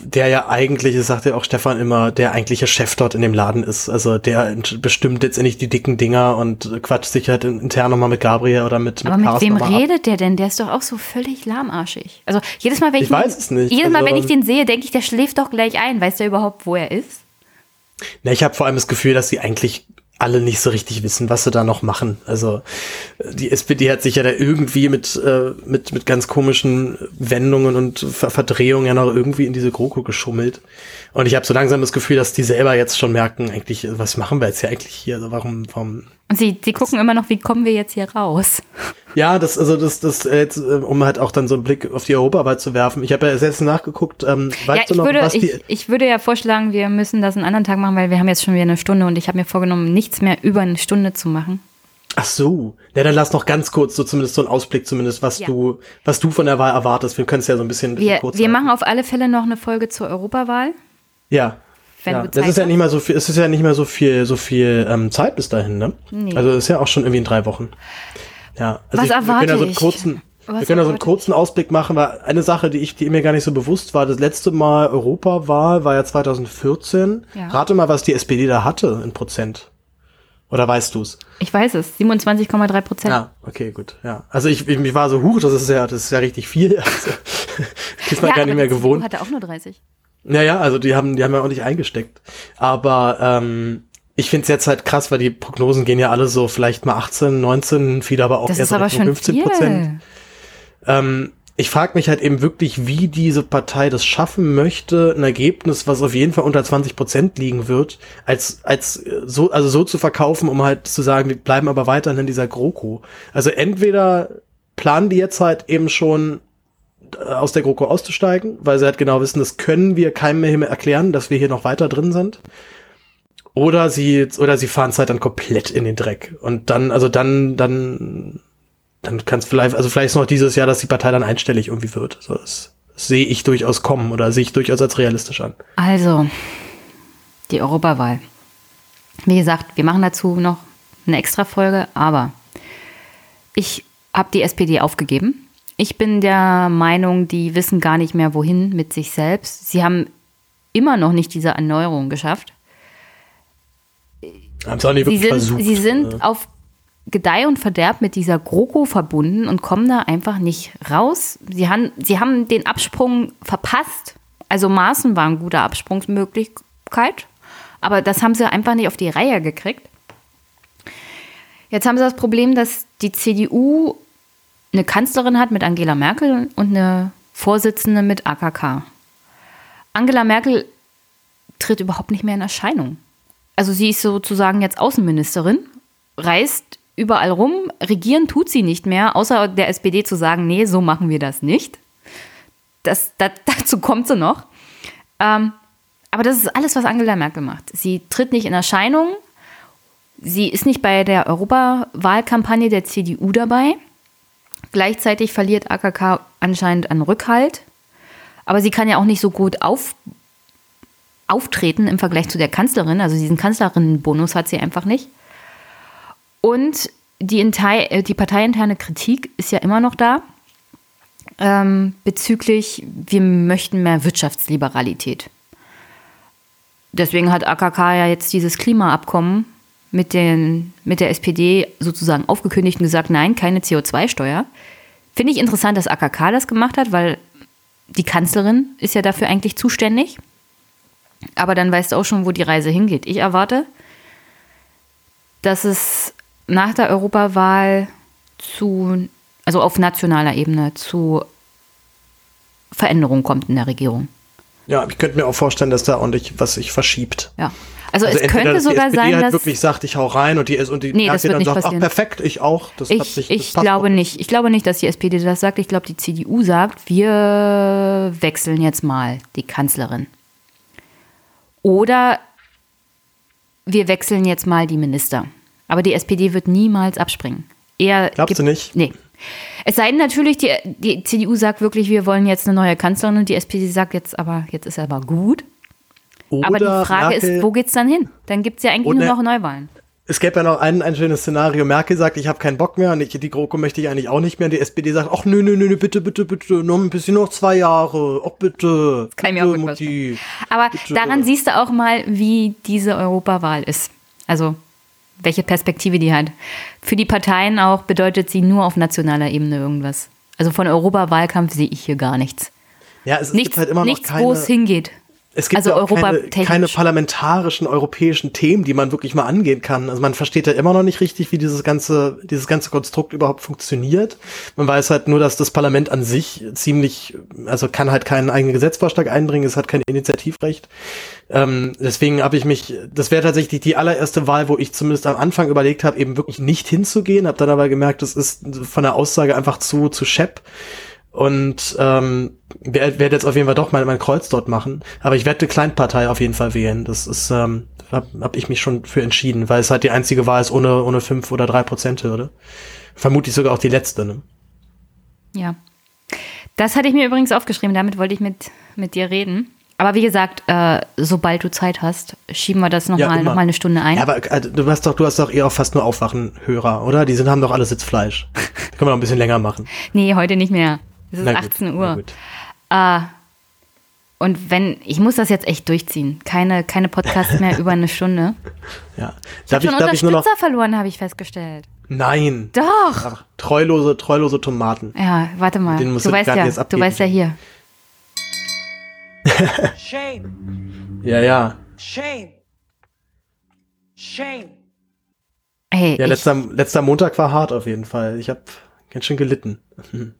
der ja eigentlich, das sagt ja auch Stefan immer, der eigentliche Chef dort in dem Laden ist. Also der bestimmt letztendlich die dicken Dinger und quatscht sich halt in- intern nochmal mit Gabriel oder mit, Aber mit Carsten wem mal ab. redet der denn? Der ist doch auch so völlig lahmarschig. Also jedes Mal, wenn ich, Ich weiß es nicht. Jedes Mal, Also- wenn ich den sehe, denke ich, der schläft doch gleich ein. Weiß der überhaupt, wo er ist? Na, ich habe vor allem das Gefühl, dass sie eigentlich alle nicht so richtig wissen, was sie da noch machen. Also die SPD hat sich ja da irgendwie mit, äh, mit, mit ganz komischen Wendungen und Ver Verdrehungen ja noch irgendwie in diese GroKo geschummelt. Und ich habe so langsam das Gefühl, dass die selber jetzt schon merken, eigentlich, was machen wir jetzt hier eigentlich hier? Also warum, warum? Und sie, sie gucken immer noch, wie kommen wir jetzt hier raus? Ja, das, also das, das, äh, jetzt, äh, um halt auch dann so einen Blick auf die Europawahl zu werfen. Ich habe ja selbst nachgeguckt, ähm, ja, du ich noch, würde, was die. ich, ich würde ja vorschlagen, wir müssen das einen anderen Tag machen, weil wir haben jetzt schon wieder eine Stunde und ich habe mir vorgenommen, nichts mehr über eine Stunde zu machen. Ach so. Ja, dann lass noch ganz kurz so zumindest so einen Ausblick zumindest, was Ja. du, was du von der Wahl erwartest. Wir können es ja so ein bisschen, bisschen Wir, kurz wir halten. machen auf alle Fälle noch eine Folge zur Europawahl. Ja. Wenn ja. du das Zeit ist ja nicht mal so viel, es ist ja nicht mehr so viel, so viel ähm, Zeit bis dahin, ne? Nee. Also ist ja auch schon irgendwie in drei Wochen. Ja. Also Was ich, wir können ja so einen erwarte kurzen, Was wir können ja so einen erwarte kurzen Ausblick machen, weil eine Sache, die ich, die mir gar nicht so bewusst war, das letzte Mal Europawahl war ja 2014. Ja. Rate mal, was die SPD da hatte in Prozent. Oder weißt du es? Ich weiß es, 27,3 Prozent. Ja, okay, gut. Ja. Also ich, ich, ich war so, huch, das ist ja, das ist ja richtig viel. Also, ist man ja, gar nicht mehr gewohnt. hatte auch nur 30. Naja, also die haben, die haben ja auch nicht eingesteckt. Aber ähm, ich finde es jetzt halt krass, weil die Prognosen gehen ja alle so vielleicht mal 18, 19, viele aber auch Das so aber Richtung schon 15 viel. Prozent. Ähm, ich frage mich halt eben wirklich, wie diese Partei das schaffen möchte, ein Ergebnis, was auf jeden Fall unter 20 Prozent liegen wird, als, als äh, so, also so zu verkaufen, um halt zu sagen, wir bleiben aber weiterhin in dieser GroKo. Also entweder planen die jetzt halt eben schon aus der GroKo auszusteigen, weil sie halt genau wissen, das können wir keinem mehr erklären, dass wir hier noch weiter drin sind. Oder sie, oder sie fahren es halt dann komplett in den Dreck. Und dann, also dann, dann, dann kann es vielleicht, also vielleicht ist noch dieses Jahr, dass die Partei dann einstellig irgendwie wird. So, das, das sehe ich durchaus kommen oder sehe ich durchaus als realistisch an. Also, die Europawahl. Wie gesagt, wir machen dazu noch eine extra Folge, aber ich habe die SPD aufgegeben. Ich bin der Meinung, die wissen gar nicht mehr, wohin mit sich selbst. Sie haben immer noch nicht diese Erneuerung geschafft. Haben es auch nicht Sie sind, versucht. sie sind Äh, auf Gedeih und Verderb mit dieser GroKo verbunden und kommen da einfach nicht raus. Sie haben, sie haben den Absprung verpasst. Also Maßen war eine gute Absprungsmöglichkeit, aber das haben sie einfach nicht auf die Reihe gekriegt. Jetzt haben sie das Problem, dass die CDU eine Kanzlerin hat mit Angela Merkel und eine Vorsitzende mit AKK. Angela Merkel tritt überhaupt nicht mehr in Erscheinung. Also sie ist sozusagen jetzt Außenministerin, reist überall rum, regieren tut sie nicht mehr, außer der SPD zu sagen, nee, so machen wir das nicht. Das, das, dazu kommt sie noch. Ähm, aber das ist alles, was Angela Merkel macht. Sie tritt nicht in Erscheinung, sie ist nicht bei der Europawahlkampagne der CDU dabei. Gleichzeitig verliert AKK anscheinend an Rückhalt. Aber sie kann ja auch nicht so gut auf, auftreten im Vergleich zu der Kanzlerin. Also diesen Kanzlerinnenbonus hat sie einfach nicht. Und die, Intei- äh, die parteiinterne Kritik ist ja immer noch da ähm, bezüglich, wir möchten mehr Wirtschaftsliberalität. Deswegen hat AKK ja jetzt dieses Klimaabkommen mit, den, mit der SPD sozusagen aufgekündigt und gesagt, nein, keine CO2-Steuer. Finde ich interessant, dass AKK das gemacht hat, weil die Kanzlerin ist ja dafür eigentlich zuständig. Aber dann weißt du auch schon, wo die Reise hingeht. Ich erwarte, dass es nach der Europawahl zu, also auf nationaler Ebene zu Veränderungen kommt in der Regierung. ja, ich könnte mir auch vorstellen, dass da ordentlich was sich verschiebt. Ja. Also, Also es könnte sogar sein, halt dass. wirklich sagt, ich hau rein und die, und die Nee, wird dann nicht sagt, passieren. ach perfekt, ich auch. Das hat Ich, sich, das ich glaube auch. nicht. Ich glaube nicht, dass die SPD das sagt. Ich glaube, die CDU sagt, wir wechseln jetzt mal die Kanzlerin. Oder wir wechseln jetzt mal die Minister. Aber die SPD wird niemals abspringen. Eher Glaubst du nicht? Nee. Es sei denn natürlich, die, die CDU sagt wirklich, wir wollen jetzt eine neue Kanzlerin und die SPD sagt jetzt aber, jetzt ist aber gut. Oder aber die Frage Merkel, ist, wo geht's dann hin? Dann gibt es ja eigentlich nur noch Neuwahlen. Es gäbe ja noch ein, ein schönes Szenario. Merkel sagt, ich habe keinen Bock mehr und ich, die GroKo möchte ich eigentlich auch nicht mehr. Und die SPD sagt, ach nö, nö, nö, bitte, bitte, bitte, noch ein bisschen, noch zwei Jahre. Ach bitte. kann ich mir auch bitte, gut Mutti. Aber Bitte. daran siehst du auch mal, wie diese Europawahl ist. Also welche Perspektive die hat. Für die Parteien auch bedeutet sie nur auf nationaler Ebene irgendwas. Also von Europawahlkampf sehe ich hier gar nichts. Ja, es, es Nichts, gibt halt immer noch nichts keine, wo es hingeht. Es gibt Also ja auch keine, keine parlamentarischen europäischen Themen, die man wirklich mal angehen kann. Also man versteht ja immer noch nicht richtig, wie dieses ganze, dieses ganze Konstrukt überhaupt funktioniert. Man weiß halt nur, dass das Parlament an sich ziemlich, also kann halt keinen eigenen Gesetzvorschlag einbringen, es hat kein Initiativrecht. Ähm, deswegen habe ich mich, das wäre tatsächlich die allererste Wahl, wo ich zumindest am Anfang überlegt habe, eben wirklich nicht hinzugehen, habe dann aber gemerkt, das ist von der Aussage einfach zu, zu schepp. Und ähm, werde werd jetzt auf jeden Fall doch mal mein Kreuz dort machen. Aber ich werde eine Kleinpartei auf jeden Fall wählen. Das ist, ähm, hab, hab ich mich schon für entschieden, weil es halt die einzige Wahl ist ohne, ohne fünf oder drei Prozent Hürde. Vermutlich sogar auch die letzte. Ne? Ja. Das hatte ich mir übrigens aufgeschrieben, damit wollte ich mit, mit dir reden. Aber wie gesagt, äh, sobald du Zeit hast, schieben wir das nochmal Ja, noch mal eine Stunde ein. Ja, aber äh, du hast doch, du hast doch eher auch fast nur Aufwachen-Hörer, oder? Die sind, haben doch alle Sitzfleisch. Können wir noch ein bisschen länger machen. nee, heute nicht mehr. Es ist Na gut, 18 na Uhr. Äh, Und wenn, ich muss das jetzt echt durchziehen. Keine, keine Podcasts mehr über eine Stunde. Ja. Ich habe schon darf ich nur noch. Unterstützer verloren, habe ich festgestellt. Nein. Doch. Ach, treulose, treulose Tomaten. Ja, warte mal. Den musst Du du weißt ja, jetzt du abgeben. weißt ja hier. Shame. Ja, ja. Shame. Shame. Hey, Ja, ich, letzter, letzter Montag war hart auf jeden Fall. Ich habe ganz schön gelitten.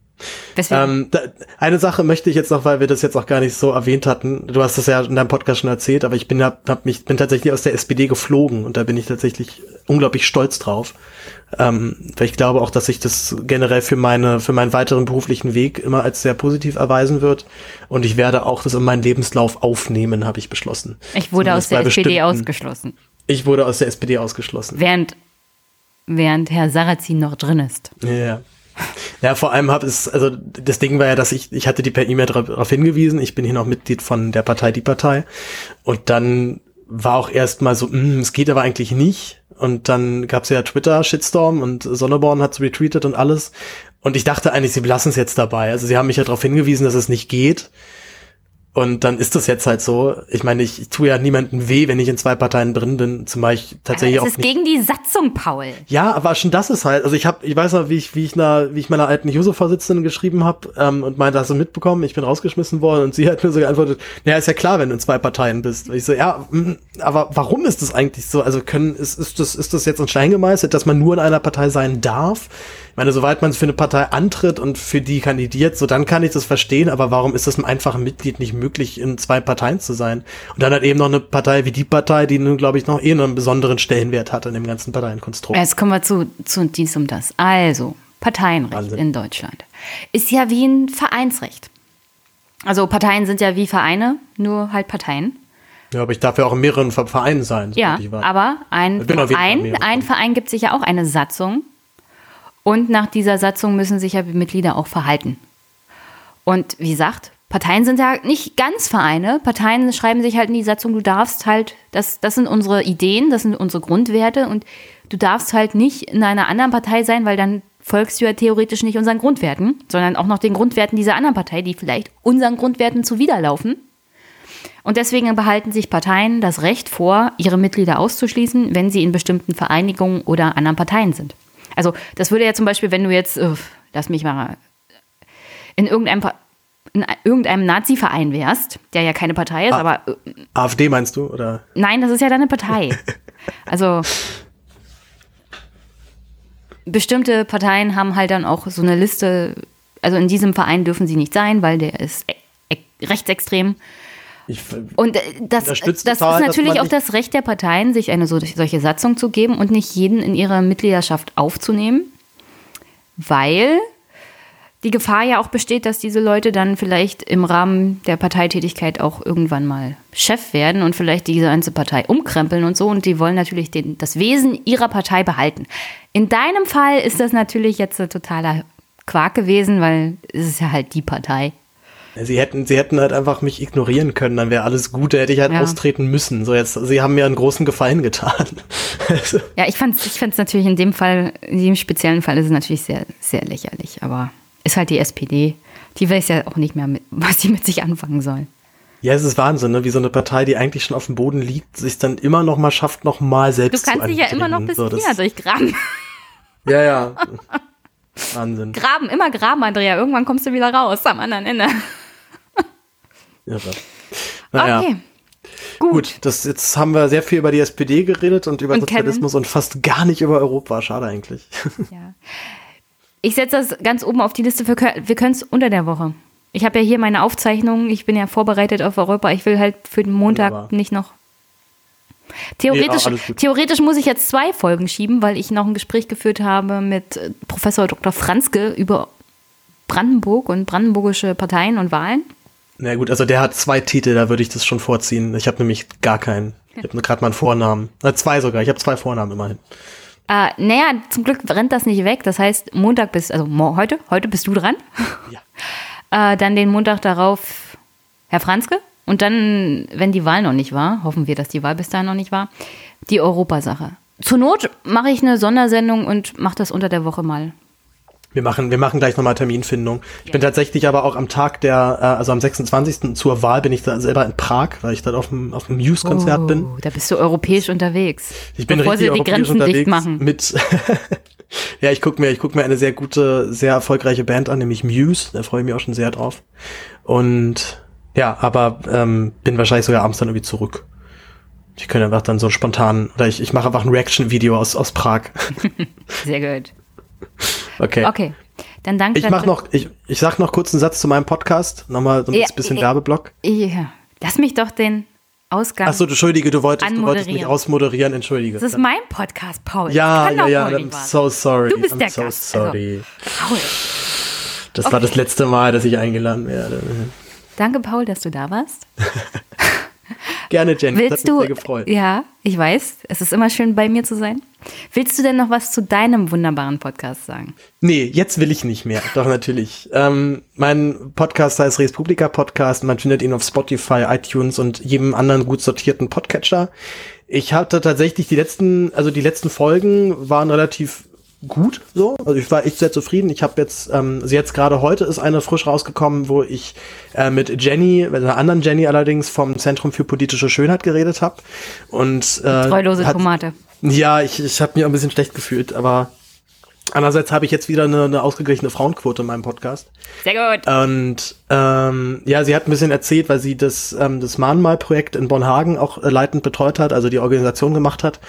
Ähm, da, eine Sache möchte ich jetzt noch, weil wir das jetzt auch gar nicht so erwähnt hatten. Du hast das ja in deinem Podcast schon erzählt, aber ich bin, hab, hab mich, bin tatsächlich aus der SPD geflogen und da bin ich tatsächlich unglaublich stolz drauf. Ähm, weil ich glaube auch, dass sich das generell für meine, für meinen weiteren beruflichen Weg immer als sehr positiv erweisen wird. Und ich werde auch das in meinen Lebenslauf aufnehmen, habe ich beschlossen. ich wurde aus Zumindest der bei SPD ausgeschlossen. Ich wurde aus der SPD ausgeschlossen. Während, während Herr Sarrazin noch drin ist. Ja, ja. Vor allem habe es, also das Ding war ja, dass ich, ich hatte die per E-Mail darauf hingewiesen, ich bin hier noch Mitglied von der Partei Die Partei. Und dann war auch erstmal so, "Hm, es geht aber eigentlich nicht. Und dann gab's ja Twitter-Shitstorm und Sonneborn hat's retweetet und alles. Und ich dachte eigentlich, sie lassen es jetzt dabei. Also sie haben mich ja darauf hingewiesen, dass es nicht geht. Und dann ist das jetzt halt so. Ich meine, ich, ich tue ja niemandem weh, wenn ich in zwei Parteien drin bin, zumal ich tatsächlich Aber auch es ist gegen die Satzung, Paul. ja, aber schon das ist halt, also ich habe, ich weiß noch, wie ich, wie ich einer, wie ich meiner alten Juso-Vorsitzenden geschrieben habe ähm, und meinte, hast du mitbekommen, ich bin rausgeschmissen worden und sie hat mir so geantwortet, naja, ist ja klar, wenn du in zwei Parteien bist. Und ich so, ja, mm, aber warum ist das eigentlich so? Also können, ist, ist das, ist das jetzt in Stein gemeißelt, dass man nur in einer Partei sein darf? Ich meine, soweit man für eine Partei antritt und für die kandidiert, so dann kann ich das verstehen, aber warum ist es einem einfachen Mitglied nicht möglich, in zwei Parteien zu sein? Und dann halt eben noch eine Partei wie die Partei, die nun, glaube ich, noch eh einen besonderen Stellenwert hat in dem ganzen Parteienkonstrukt. Jetzt kommen wir zu, zu dies um das. Also, Parteienrecht Wahnsinn. in Deutschland ist ja wie ein Vereinsrecht. Also Parteien sind ja wie Vereine, nur halt Parteien. Ja, aber ich darf ja auch in mehreren Ver- Vereinen sein. Ja, aber ein Verein, ein Verein gibt sich ja auch eine Satzung. Und nach dieser Satzung müssen sich ja die Mitglieder auch verhalten. Und wie gesagt, Parteien sind ja nicht ganz Vereine. Parteien schreiben sich halt in die Satzung, du darfst halt, das, das sind unsere Ideen, das sind unsere Grundwerte und du darfst halt nicht in einer anderen Partei sein, weil dann folgst du ja theoretisch nicht unseren Grundwerten, sondern auch noch den Grundwerten dieser anderen Partei, die vielleicht unseren Grundwerten zuwiderlaufen. Und deswegen behalten sich Parteien das Recht vor, ihre Mitglieder auszuschließen, wenn sie in bestimmten Vereinigungen oder anderen Parteien sind. Also das würde ja zum Beispiel, wenn du jetzt, äh, lass mich mal, in irgendeinem, in irgendeinem Nazi-Verein wärst, der ja keine Partei ist, Ah. aber äh, AfD meinst du? Oder? nein, das ist ja deine Partei. Also bestimmte Parteien haben halt dann auch so eine Liste, also in diesem Verein dürfen sie nicht sein, weil der ist e e rechtsextrem. Ich, Und äh, das, das ist natürlich auch das Recht der Parteien, sich eine so, solche Satzung zu geben und nicht jeden in ihre Mitgliedschaft aufzunehmen, weil die Gefahr ja auch besteht, dass diese Leute dann vielleicht im Rahmen der Parteitätigkeit auch irgendwann mal Chef werden und vielleicht diese ganze Partei umkrempeln und so. Und die wollen natürlich den, das Wesen ihrer Partei behalten. In deinem Fall ist das natürlich jetzt ein totaler Quark gewesen, weil es ist ja halt die Partei. Sie hätten, sie hätten halt einfach mich ignorieren können, dann wäre alles gut, da hätte ich halt Ja. austreten müssen. So jetzt, sie haben mir einen großen Gefallen getan. Also, Ja, ich fand es ich fand's natürlich in dem Fall, in dem speziellen Fall ist es natürlich sehr, sehr lächerlich. Aber ist halt die SPD. Die weiß ja auch nicht mehr, mit, was sie mit sich anfangen soll. ja, es ist Wahnsinn, ne? wie so eine Partei, die eigentlich schon auf dem Boden liegt, sich dann immer noch mal schafft, noch mal Du selbst kannst zu dich ja immer noch bis so, hier durchgraben. Ja, ja. Wahnsinn. Graben, immer graben, Andrea. Irgendwann kommst du wieder raus am anderen Ende. Irre. Naja. Okay. Gut. Gut, das, jetzt haben wir sehr viel über die SPD geredet und über Und Sozialismus und fast gar nicht über Europa. Schade eigentlich. Ja. Ich setze das ganz oben auf die Liste. Für, wir können es unter der Woche. Ich habe ja hier meine Aufzeichnungen. Ich bin ja vorbereitet auf Europa. Ich will halt für den Montag Wunderbar. nicht noch. Theoretisch, Nee, theoretisch muss ich jetzt zwei Folgen schieben, weil ich noch ein Gespräch geführt habe mit äh, Professor Dr. Franzke über Brandenburg und brandenburgische Parteien und Wahlen. Na gut, also der hat zwei Titel, da würde ich das schon vorziehen. Ich habe nämlich gar keinen. Ich habe gerade mal einen Vornamen. Äh, zwei sogar. Ich habe zwei Vornamen immerhin. Äh, naja, zum Glück rennt das nicht weg. Das heißt, Montag bist, also heute, heute bist du dran. Ja. Äh, dann den Montag darauf Herr Franzke. Und dann, wenn die Wahl noch nicht war, hoffen wir, dass die Wahl bis dahin noch nicht war, die Europasache. Zur Not mache ich eine Sondersendung und mache das unter der Woche mal. Wir machen, wir machen gleich nochmal Terminfindung. Ich bin tatsächlich aber auch am Tag der, äh, also am 26. zur Wahl bin ich da selber in Prag, weil ich dann auf dem, auf dem Muse-Konzert Oh, bin. Da bist du europäisch unterwegs. Ich bin Bevor richtig sie die Grenzen dicht machen. mit, ja, ich gucke mir, ich guck mir eine sehr gute, sehr erfolgreiche Band an, nämlich Muse. Da freue ich mich auch schon sehr drauf. Und ja, aber ähm, bin wahrscheinlich sogar abends dann irgendwie zurück. Ich könnte einfach dann so spontan, oder ich, ich mache einfach ein Reaction-Video aus, aus Prag. Sehr gut. Okay. Okay. Dann danke. Ich mach noch, ich, ich sag noch kurz einen Satz zu meinem Podcast. Nochmal so ein Ja, bisschen ja. Werbeblock. Ja. Lass mich doch den Ausgang. Achso, entschuldige, du wolltest, du wolltest mich ausmoderieren, entschuldige. das ist mein Podcast, Paul. ja, ja, ja, I'm so sorry. Du bist I'm der so Gast, sorry. Paul. Das war das letzte Mal, dass ich eingeladen werde. Danke, Paul, dass du da warst. Gerne, Jen. das hat Willst mich du? sehr gefreut. Ja, ich weiß. Es ist immer schön, bei mir zu sein. Willst du denn noch was zu deinem wunderbaren Podcast sagen? Nee, jetzt will ich nicht mehr. Doch, natürlich. Ähm, mein Podcast heißt Res Publica Podcast. Man findet ihn auf Spotify, iTunes und jedem anderen gut sortierten Podcatcher. Ich hatte tatsächlich die letzten, also die letzten Folgen waren relativ gut so. Also ich war echt sehr zufrieden. Ich habe jetzt, ähm, also jetzt gerade heute ist eine frisch rausgekommen, wo ich äh, mit Jenny, mit einer anderen Jenny allerdings vom Zentrum für politische Schönheit geredet habe. Und äh, Treulose hat- Tomate. Ja, ich, ich habe mich auch ein bisschen schlecht gefühlt, aber andererseits habe ich jetzt wieder eine, eine ausgeglichene Frauenquote in meinem Podcast. Sehr gut. Und ähm, ja, sie hat ein bisschen erzählt, weil sie das, ähm, das Mahnmal-Projekt in Bonhagen auch äh, leitend betreut hat, also die Organisation gemacht hat.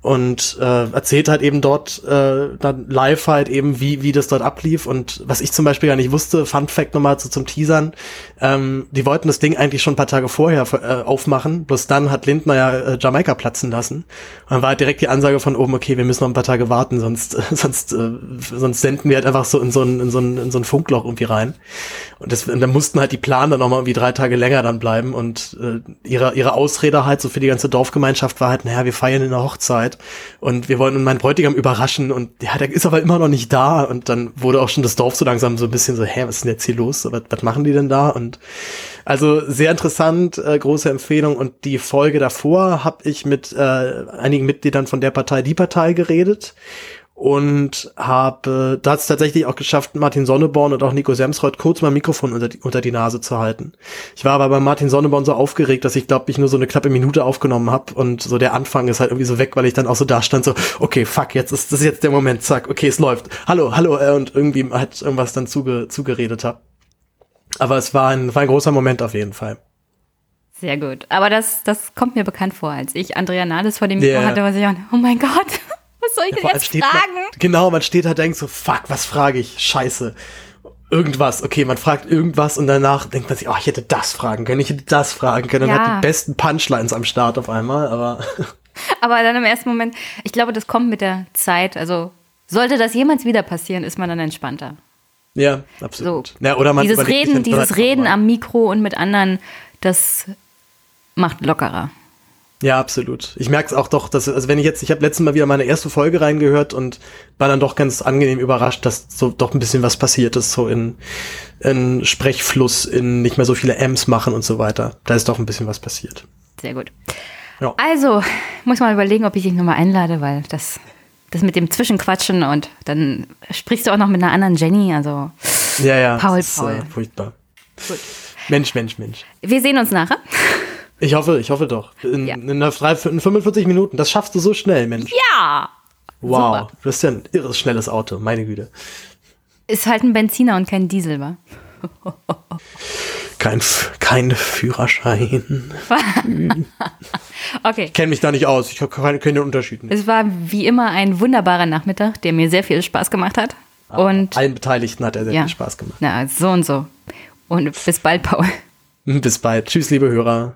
Und äh, erzählt halt eben dort äh, dann live halt eben, wie, wie das dort ablief. Und was ich zum Beispiel gar nicht wusste, Fun Fact nochmal zu, zum Teasern, ähm, die wollten das Ding eigentlich schon ein paar Tage vorher äh, aufmachen, bloß dann hat Lindner ja äh, Jamaika platzen lassen. Und dann war halt direkt die Ansage von oben, okay, wir müssen noch ein paar Tage warten, sonst, sonst, äh, sonst senden wir halt einfach so in so ein, in so ein, in so ein Funkloch irgendwie rein. Und, das, und dann mussten halt die Planer noch mal irgendwie drei Tage länger dann bleiben und äh, ihre, ihre Ausrede halt so für die ganze Dorfgemeinschaft war halt, naja, wir feiern in der Hochzeit und wir wollen meinen Bräutigam überraschen und ja, der ist aber immer noch nicht da und dann wurde auch schon das Dorf so langsam so ein bisschen so, hä, was ist denn jetzt hier los? Was, was machen die denn da? Und also sehr interessant, äh, große Empfehlung und die Folge davor habe ich mit äh, einigen Mitgliedern von der Partei Die Partei geredet und habe da hat es tatsächlich auch geschafft, Martin Sonneborn und auch Nico Semsreuth kurz mal ein Mikrofon unter die, unter die Nase zu halten. Ich war aber bei Martin Sonneborn so aufgeregt, dass ich glaube, ich nur so eine knappe Minute aufgenommen habe und so der Anfang ist halt irgendwie so weg, weil ich dann auch so da stand, so, okay, fuck, jetzt ist das ist jetzt der Moment, zack, okay, es läuft. Hallo, hallo, äh, und irgendwie halt irgendwas dann zuge, zugeredet habe. Aber es war ein, war ein großer Moment auf jeden Fall. Sehr gut. Aber das, das kommt mir bekannt vor, als ich Andrea Nahles vor dem Mikro Ja. hatte, was ich auch, oh mein Gott, was soll ich denn allem jetzt fragen? Man, genau, man steht halt denkt so, fuck, was frage ich? Scheiße. Irgendwas, okay, man fragt irgendwas und danach denkt man sich, oh, ich hätte das fragen können, ich hätte das fragen können und Ja. hat die besten Punchlines am Start auf einmal, aber Aber dann im ersten Moment, ich glaube, das kommt mit der Zeit. Also sollte das jemals wieder passieren, ist man dann entspannter. ja, So. absolut. Ja, oder man dieses Reden, dieses Reden am Mikro und mit anderen, das macht lockerer. Ja, absolut. Ich merke es auch doch, dass, also wenn ich jetzt, ich habe letztes Mal wieder meine erste Folge reingehört und war dann doch ganz angenehm überrascht, dass so doch ein bisschen was passiert ist, so in, in Sprechfluss, in nicht mehr so viele M's machen und so weiter. Da ist doch ein bisschen was passiert. Sehr gut. Ja. Also, muss mal überlegen, ob ich dich nochmal einlade, weil das, das mit dem Zwischenquatschen und dann sprichst du auch noch mit einer anderen Jenny. Also, Ja, ja. Paul, das ist, Paul. Äh, furchtbar. Gut. Mensch, Mensch, Mensch. wir sehen uns nachher. Ich hoffe, ich hoffe doch. In, Ja. in, einer drei, in 45 Minuten. Das schaffst du so schnell, Mensch. Ja! wow. super. Du hast ja ein irres schnelles Auto, meine Güte. Ist halt ein Benziner und kein Diesel, wa? Kein, kein Führerschein. Okay. Ich kenne mich da nicht aus. Ich kenne den Unterschied nicht. Es war wie immer ein wunderbarer Nachmittag, der mir sehr viel Spaß gemacht hat. Und Allen Beteiligten hat er sehr ja, viel Spaß gemacht. na, so und so. Und bis bald, Paul. Bis bald. Tschüss, liebe Hörer.